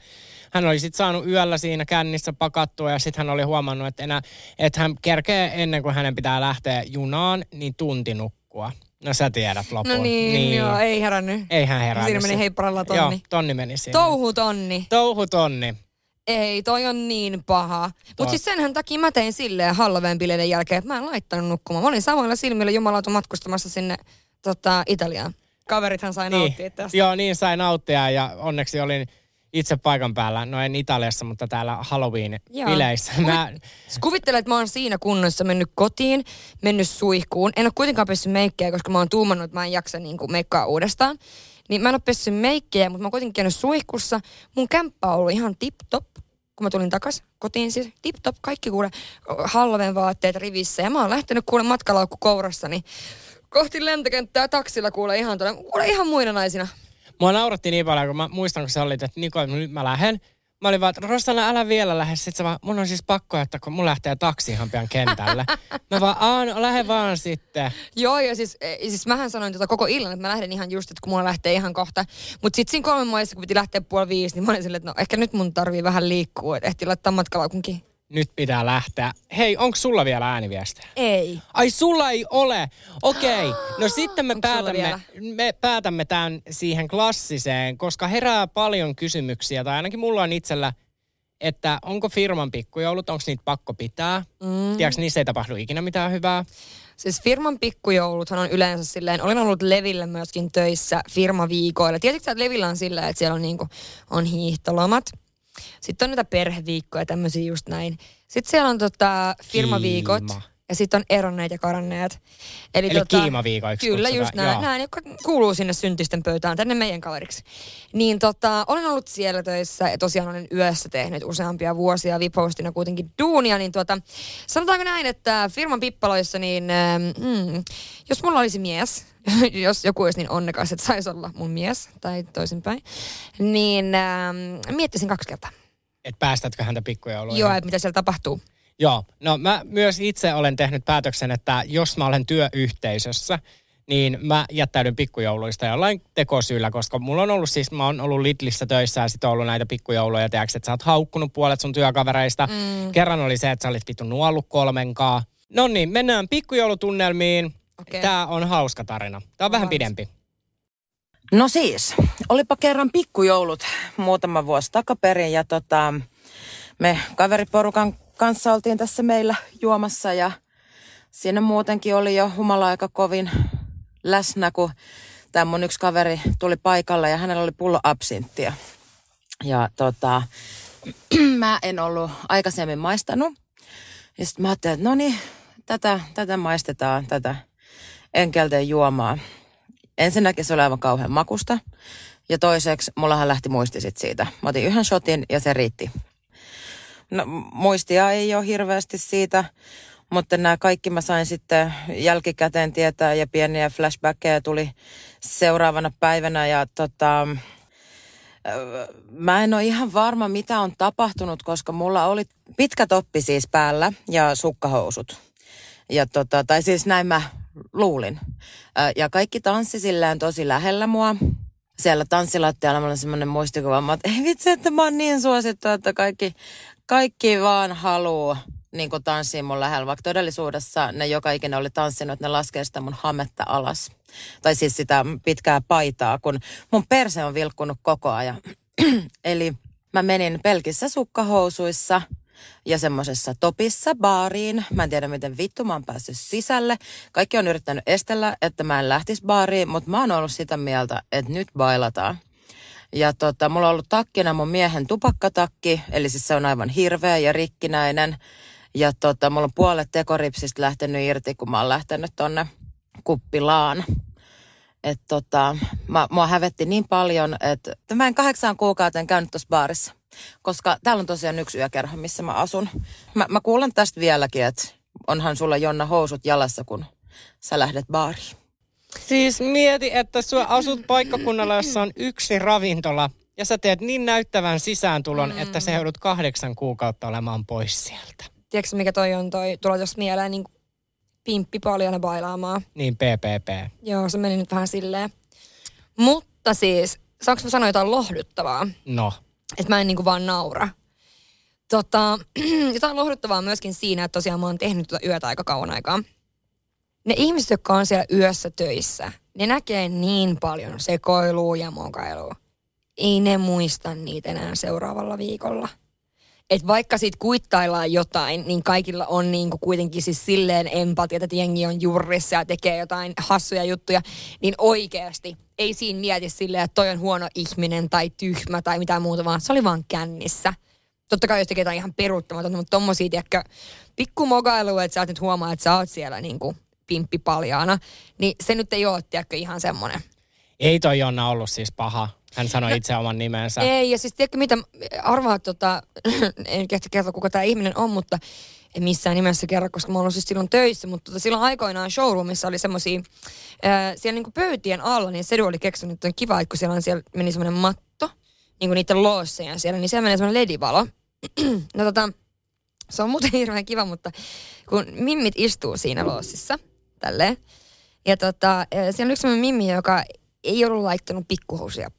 Hän oli sitten saanut yöllä siinä kännissä pakattua ja sitten hän oli huomannut, että, enää, että hän kerkee ennen kuin hänen pitää lähteä junaan, niin tunti nukkua. No sä tiedät lopun. No niin, niin, joo, ei herännyt. Ei hän herännyt. Siinä meni heipparalla tonni. Joo, tonni meni siinä. Touhutonni. Touhutonni. Ei, toi on niin paha. Mutta siis senhän takia mä tein silleen Halloween bileiden jälkeen, että mä en laittanut nukkumaan. Mä olin samoilla silmillä jumalauta matkustamassa sinne tota, Italiaan. Kaverithan sai nauttia Niin. tästä. Joo, niin sai nauttia ja onneksi olin itse paikan päällä, no en Italiassa, mutta täällä Joo. Halloween-bileissä. Mä, Siis Kuvittele, että mä oon siinä kunnossa mennyt kotiin, mennyt suihkuun. En ole kuitenkaan pessy meikkejä, koska mä oon tuumannut, että mä en jaksa niin kuin meikkaa uudestaan. Niin mä en ole pessy meikkejä, mutta mä oon kuitenkin käynyt suihkussa. Mun kämppä on ollut ihan tip-top, kun mä tulin takas kotiin. Siis tip-top, kaikki kuule Halloween vaatteet rivissä. Ja mä oon lähtenyt kuule matkalaukku kourassani kohti lentokenttää taksilla kuule ihan, tuonne, kuule ihan muina naisina. Mua nauratti niin paljon, kun mä muistan, kun sä olit, että Niko, nyt mä lähden. Mä olin vaan, että Rossana, älä vielä lähde. Sitten vaan, mun on siis pakko, että kun mun lähtee taksi ihan pian kentälle. *laughs* mä vaan, aa, no lähde vaan sitten. Joo, ja siis, e, siis mähän sanoin tota koko illan, että mä lähden ihan just, että kun mulla lähtee ihan kohta. Mutta sitten siinä kolmen maissa, kun piti lähteä puoli viisi, niin mä olin silleen, että no ehkä nyt mun tarvii vähän liikkua, että ehti laittaa matkalaukunkin. Nyt pitää lähteä. Hei, onko sulla vielä ääniviestejä? Ei. Ai sulla ei ole. Okei. *gasps* No sitten me Onks päätämme, me päätämme tämän siihen klassiseen, koska herää paljon kysymyksiä, tai ainakin mulla on itsellä, että onko firman pikkujoulut, onko niitä pakko pitää? Mm. Tiedätkö, niissä ei tapahdu ikinä mitään hyvää. Siis firman pikkujouluthan on yleensä silleen, olen ollut Levillä myöskin töissä firmaviikoilla. Tiedätkö sä, että Levillä on silleen, että siellä on, niinku, on hiihtolomat. Sitten on näitä perheviikkoja ja tämmöisiä just näin. Sitten siellä on tota, firmaviikot. Kiima. Ja sitten on eronneet ja karanneet. Eli kiimaviikoiksi Kyllä, kutsutaan, just näin, näin, jotka kuuluu sinne syntisten pöytään, tänne meidän kaveriksi. Niin tota, olen ollut siellä töissä ja tosiaan olen yössä tehnyt useampia vuosia vipostina kuitenkin duunia, niin tuota, sanotaanko näin, että firman pippaloissa, niin ähm, mm, jos mulla olisi mies, *laughs* jos joku olisi niin onnekas, että saisi olla mun mies, tai toisinpäin, niin ähm, miettisin kaksi kertaa. Että päästätkö häntä pikkujouluihin? Joo, että mitä siellä tapahtuu. Joo, no mä myös itse olen tehnyt päätöksen, että jos mä olen työyhteisössä, niin mä jättäydyn pikkujouluista jollain tekosyyllä, koska mulla on ollut siis, mä oon ollut Lidlissä töissä ja sitten on ollut näitä pikkujouluja, tiedätkö, että sä oot haukkunut puolet sun työkavereista. Mm. Kerran oli se, että sä olit vittu nuollut kolmenkaa. No niin, mennään pikkujoulutunnelmiin. Okei. Tää on hauska tarina. Tää on vähän pidempi. No siis, olipa kerran pikkujoulut muutama vuosi takaperin ja tota, me kaveriporukan kanssa oltiin tässä meillä juomassa ja siinä muutenkin oli jo humala aika kovin läsnä, kun tämä mun yksi kaveri tuli paikalle ja hänellä oli pullo absinttia. Ja tota, *clears throat* mä en ollut aikaisemmin maistanut. Ja sitten mä ajattelin, että no niin, tätä, tätä maistetaan, tätä enkelten juomaa. Ensinnäkin se oli aivan kauhean makusta. Ja toiseksi mullahan lähti muisti sit siitä. Mä otin yhden shotin ja se riitti. No, muistia ei ole hirveästi siitä, mutta nämä kaikki mä sain sitten jälkikäteen tietää ja pieniä flashbackkejä tuli seuraavana päivänä ja tota, Mä en ole ihan varma, mitä on tapahtunut, koska mulla oli pitkä toppi siis päällä ja sukkahousut. Ja tota, tai siis näin mä luulin. Ja kaikki tanssi silleen tosi lähellä mua. Siellä tanssilattialla mulla oli semmoinen muistikuva, että ei vitsi, että mä oon niin suosittu, että kaikki, kaikki vaan haluu niin tanssia mun lähellä. Vaikka todellisuudessa ne joka ikinä oli tanssinut, ne laskee sitä mun hametta alas. Tai siis sitä pitkää paitaa, kun mun perse on vilkkunut koko ajan. *clears throat* Eli mä menin pelkissä sukkahousuissa – ja semmoisessa topissa baariin. Mä en tiedä, miten vittu mä oon päässyt sisälle. Kaikki on yrittänyt estellä, että mä en lähtisi baariin, mutta mä oon ollut sitä mieltä, että nyt bailataan. Ja tota, mulla on ollut takkina mun miehen tupakkatakki, eli siis se on aivan hirveä ja rikkinäinen. Ja tota, mulla on puolet tekoripsistä lähtenyt irti, kun mä oon lähtenyt tonne kuppilaan. Että tota, mä, mua hävetti niin paljon, että mä en kahdeksaan kuukauteen käynyt tuossa baarissa. Koska täällä on tosiaan yksi yökerho, missä mä asun. Mä, mä kuulen tästä vieläkin, että onhan sulla Jonna housut jalassa, kun sä lähdet baariin. Siis mieti, että sä asut paikkakunnalla, jossa on yksi ravintola, ja sä teet niin näyttävän sisääntulon, mm. että sä joudut kahdeksan kuukautta olemaan pois sieltä. Tiedätkö mikä toi on toi, tulee jos mieleen niin pimppi paljon bailaamaan. Niin, PPP. Joo, se meni nyt vähän silleen. Mutta siis, saanko mä sanoa jotain lohduttavaa? No. Että mä en niinku vaan naura. Tota, *clears throat* jotain lohduttavaa myöskin siinä, että tosiaan mä oon tehnyt tuota yötä aika kauan aikaa. Ne ihmiset, jotka on siellä yössä töissä, ne näkee niin paljon sekoilua ja mokailua. Ei ne muista niitä enää seuraavalla viikolla. Et vaikka sit kuittaillaan jotain, niin kaikilla on niinku kuitenkin siis silleen empatia, että jengi on jurrissa ja tekee jotain hassuja juttuja, niin oikeasti ei siinä mieti silleen, että toi on huono ihminen tai tyhmä tai mitään muuta, vaan se oli vaan kännissä. Totta kai jos tekee jotain ihan peruuttamatonta, mutta tommosia, tiedäkö, pikku mogailu, että sä oot nyt huomaa, että sä oot siellä niinku pimppi paljaana, niin se nyt ei ole, tiedäkö, ihan semmoinen. Ei toi Jonna ollut siis paha. Hän sanoi no, itse oman nimensä. Ei, ja siis tiedätkö mitä, arvaa, tota, en kehtä kertoa kuka tämä ihminen on, mutta en missään nimessä kerro, koska mä ollut siis silloin töissä, mutta tota, silloin aikoinaan showroomissa oli semmoisia, siellä niinku pöytien alla, niin Sedu oli keksinyt, että on kiva, että kun siellä, on, siellä meni semmoinen matto, niin kuin niiden loosseja siellä, niin siellä menee semmoinen ledivalo. *clears throat* no tota, se on muuten *laughs* hirveän kiva, mutta kun mimmit istuu siinä loossissa, tälleen, ja tota, siellä on yksi mimmi, joka ei ollut laittanut pikkuhousuja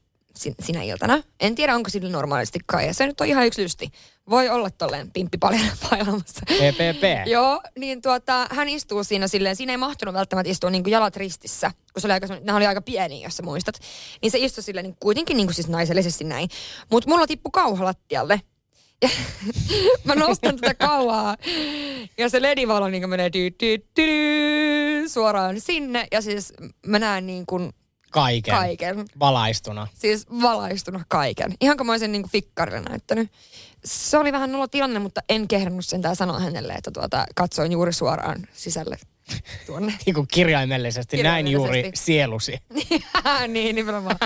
sinä iltana. En tiedä, onko sillä normaalisti kai. Ja se nyt on ihan yksi lysti. Voi olla tolleen pimppi paljon *laughs* pailamassa. PPP. Joo, niin tuota, hän istuu siinä silleen, siinä ei mahtunut välttämättä istua niin kuin jalat ristissä, kun se oli aika, nämä oli aika pieni, jos sä muistat. Niin se istui silleen niin kuitenkin niin kuin siis naisellisesti näin. Mutta mulla tippu kauha lattialle. Mä nostan tätä kauhaa. Ja se ledivalo niin menee dy, dy, dy, dy, suoraan sinne. Ja siis mä näen niin kuin Kaiken. Kaiken. Valaistuna. Siis valaistuna kaiken. Ihan kuin mä olisin niin fikkarille näyttänyt. Se oli vähän nolo tilanne, mutta en kehdannut sentään sanoa hänelle, että tuota, katsoin juuri suoraan sisälle tuonne. *laughs* niin kuin kirjaimellisesti, näin juuri sielusi. *laughs* niin, nimenomaan.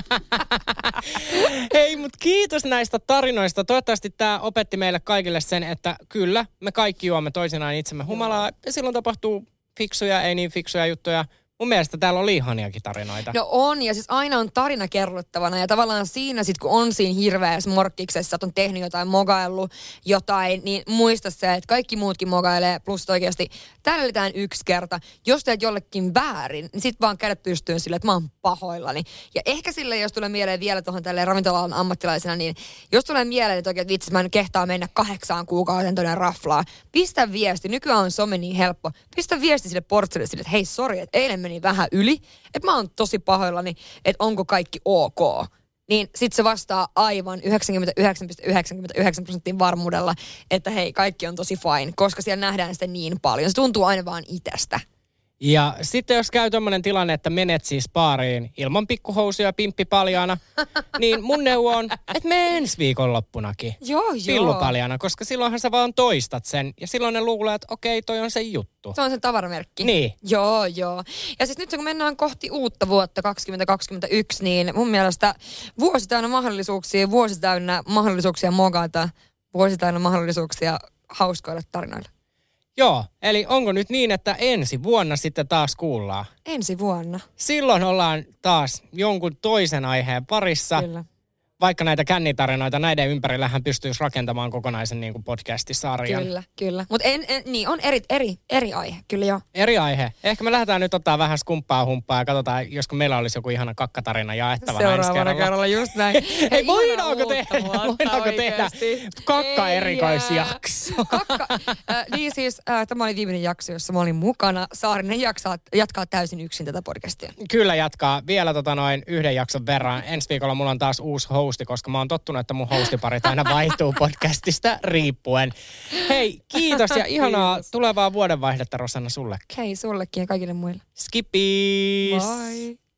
*laughs* Hei, mutta kiitos näistä tarinoista. Toivottavasti tämä opetti meille kaikille sen, että kyllä, me kaikki juomme toisinaan itsemme humalaa. Ja silloin tapahtuu fiksuja, ei niin fiksuja juttuja. Mun mielestä täällä on ihaniakin tarinoita. No on, ja siis aina on tarina kerrottavana. Ja tavallaan siinä sit, kun on siinä hirveässä morkkiksessa, että on tehnyt jotain, mogaillut jotain, niin muista se, että kaikki muutkin mogailee. Plus oikeasti täydellitään yksi kerta. Jos teet jollekin väärin, niin sit vaan kädet pystyyn sille, että mä oon pahoillani. Ja ehkä sille, jos tulee mieleen vielä tuohon tälle ravintolan ammattilaisena, niin jos tulee mieleen, että oikein, että vitsi, mä en kehtaa mennä kahdeksaan kuukauden tuonne raflaa. Pistä viesti, nykyään on some niin helppo. Pistä viesti sille portsille sille, että hei, sori, että eilen vähän yli, että mä oon tosi pahoillani, että onko kaikki ok. Niin sit se vastaa aivan 99,99 prosentin varmuudella, että hei, kaikki on tosi fine, koska siellä nähdään sitä niin paljon. Se tuntuu aina vaan itsestä. Ja sitten jos käy tämmöinen tilanne, että menet siis baariin ilman pikkuhousuja ja pimppi paljaana, *laughs* niin mun neuvo on, että me ensi viikonloppunakin. Joo, joo. Pillu paljaana, koska silloinhan sä vaan toistat sen. Ja silloin ne luulee, että okei, toi on se juttu. Se on se tavaramerkki. Niin. Joo, joo. Ja siis nyt kun mennään kohti uutta vuotta 2021, niin mun mielestä vuosi täynnä mahdollisuuksia, vuosi täynnä mahdollisuuksia mogata, vuosi täynnä mahdollisuuksia hauskoille tarinoille. Joo, eli onko nyt niin, että ensi vuonna sitten taas kuullaan? Ensi vuonna. Silloin ollaan taas jonkun toisen aiheen parissa. Kyllä. Vaikka näitä kännitarinoita, näiden ympärillähän pystyisi rakentamaan kokonaisen niin kuin podcastisarjan. Kyllä, kyllä. Mutta en, en, niin, on eri, eri, eri aihe, kyllä joo. Eri aihe. Ehkä me lähdetään nyt ottaa vähän skumppaa humppaa ja katsotaan, josko meillä olisi joku ihana kakkatarina jaettavana Seuraavana kerralla. kerralla just näin. *laughs* Hei, voidaanko tehdä, voidaanko tehdä kakka erikoisjakso? Kakka, äh, niin siis äh, tämä oli viimeinen jakso, jossa mä olin mukana. Saarinen jaksaa, jatkaa täysin yksin tätä podcastia. Kyllä jatkaa vielä tota noin yhden jakson verran. Ensi viikolla mulla on taas uusi hosti, koska mä oon tottunut, että mun hostiparit aina vaihtuu podcastista riippuen. Hei, kiitos ja ihanaa Kiitos. tulevaa vuodenvaihdetta Rosanna sullekin. Hei sullekin ja kaikille muille. Skippis! Bye.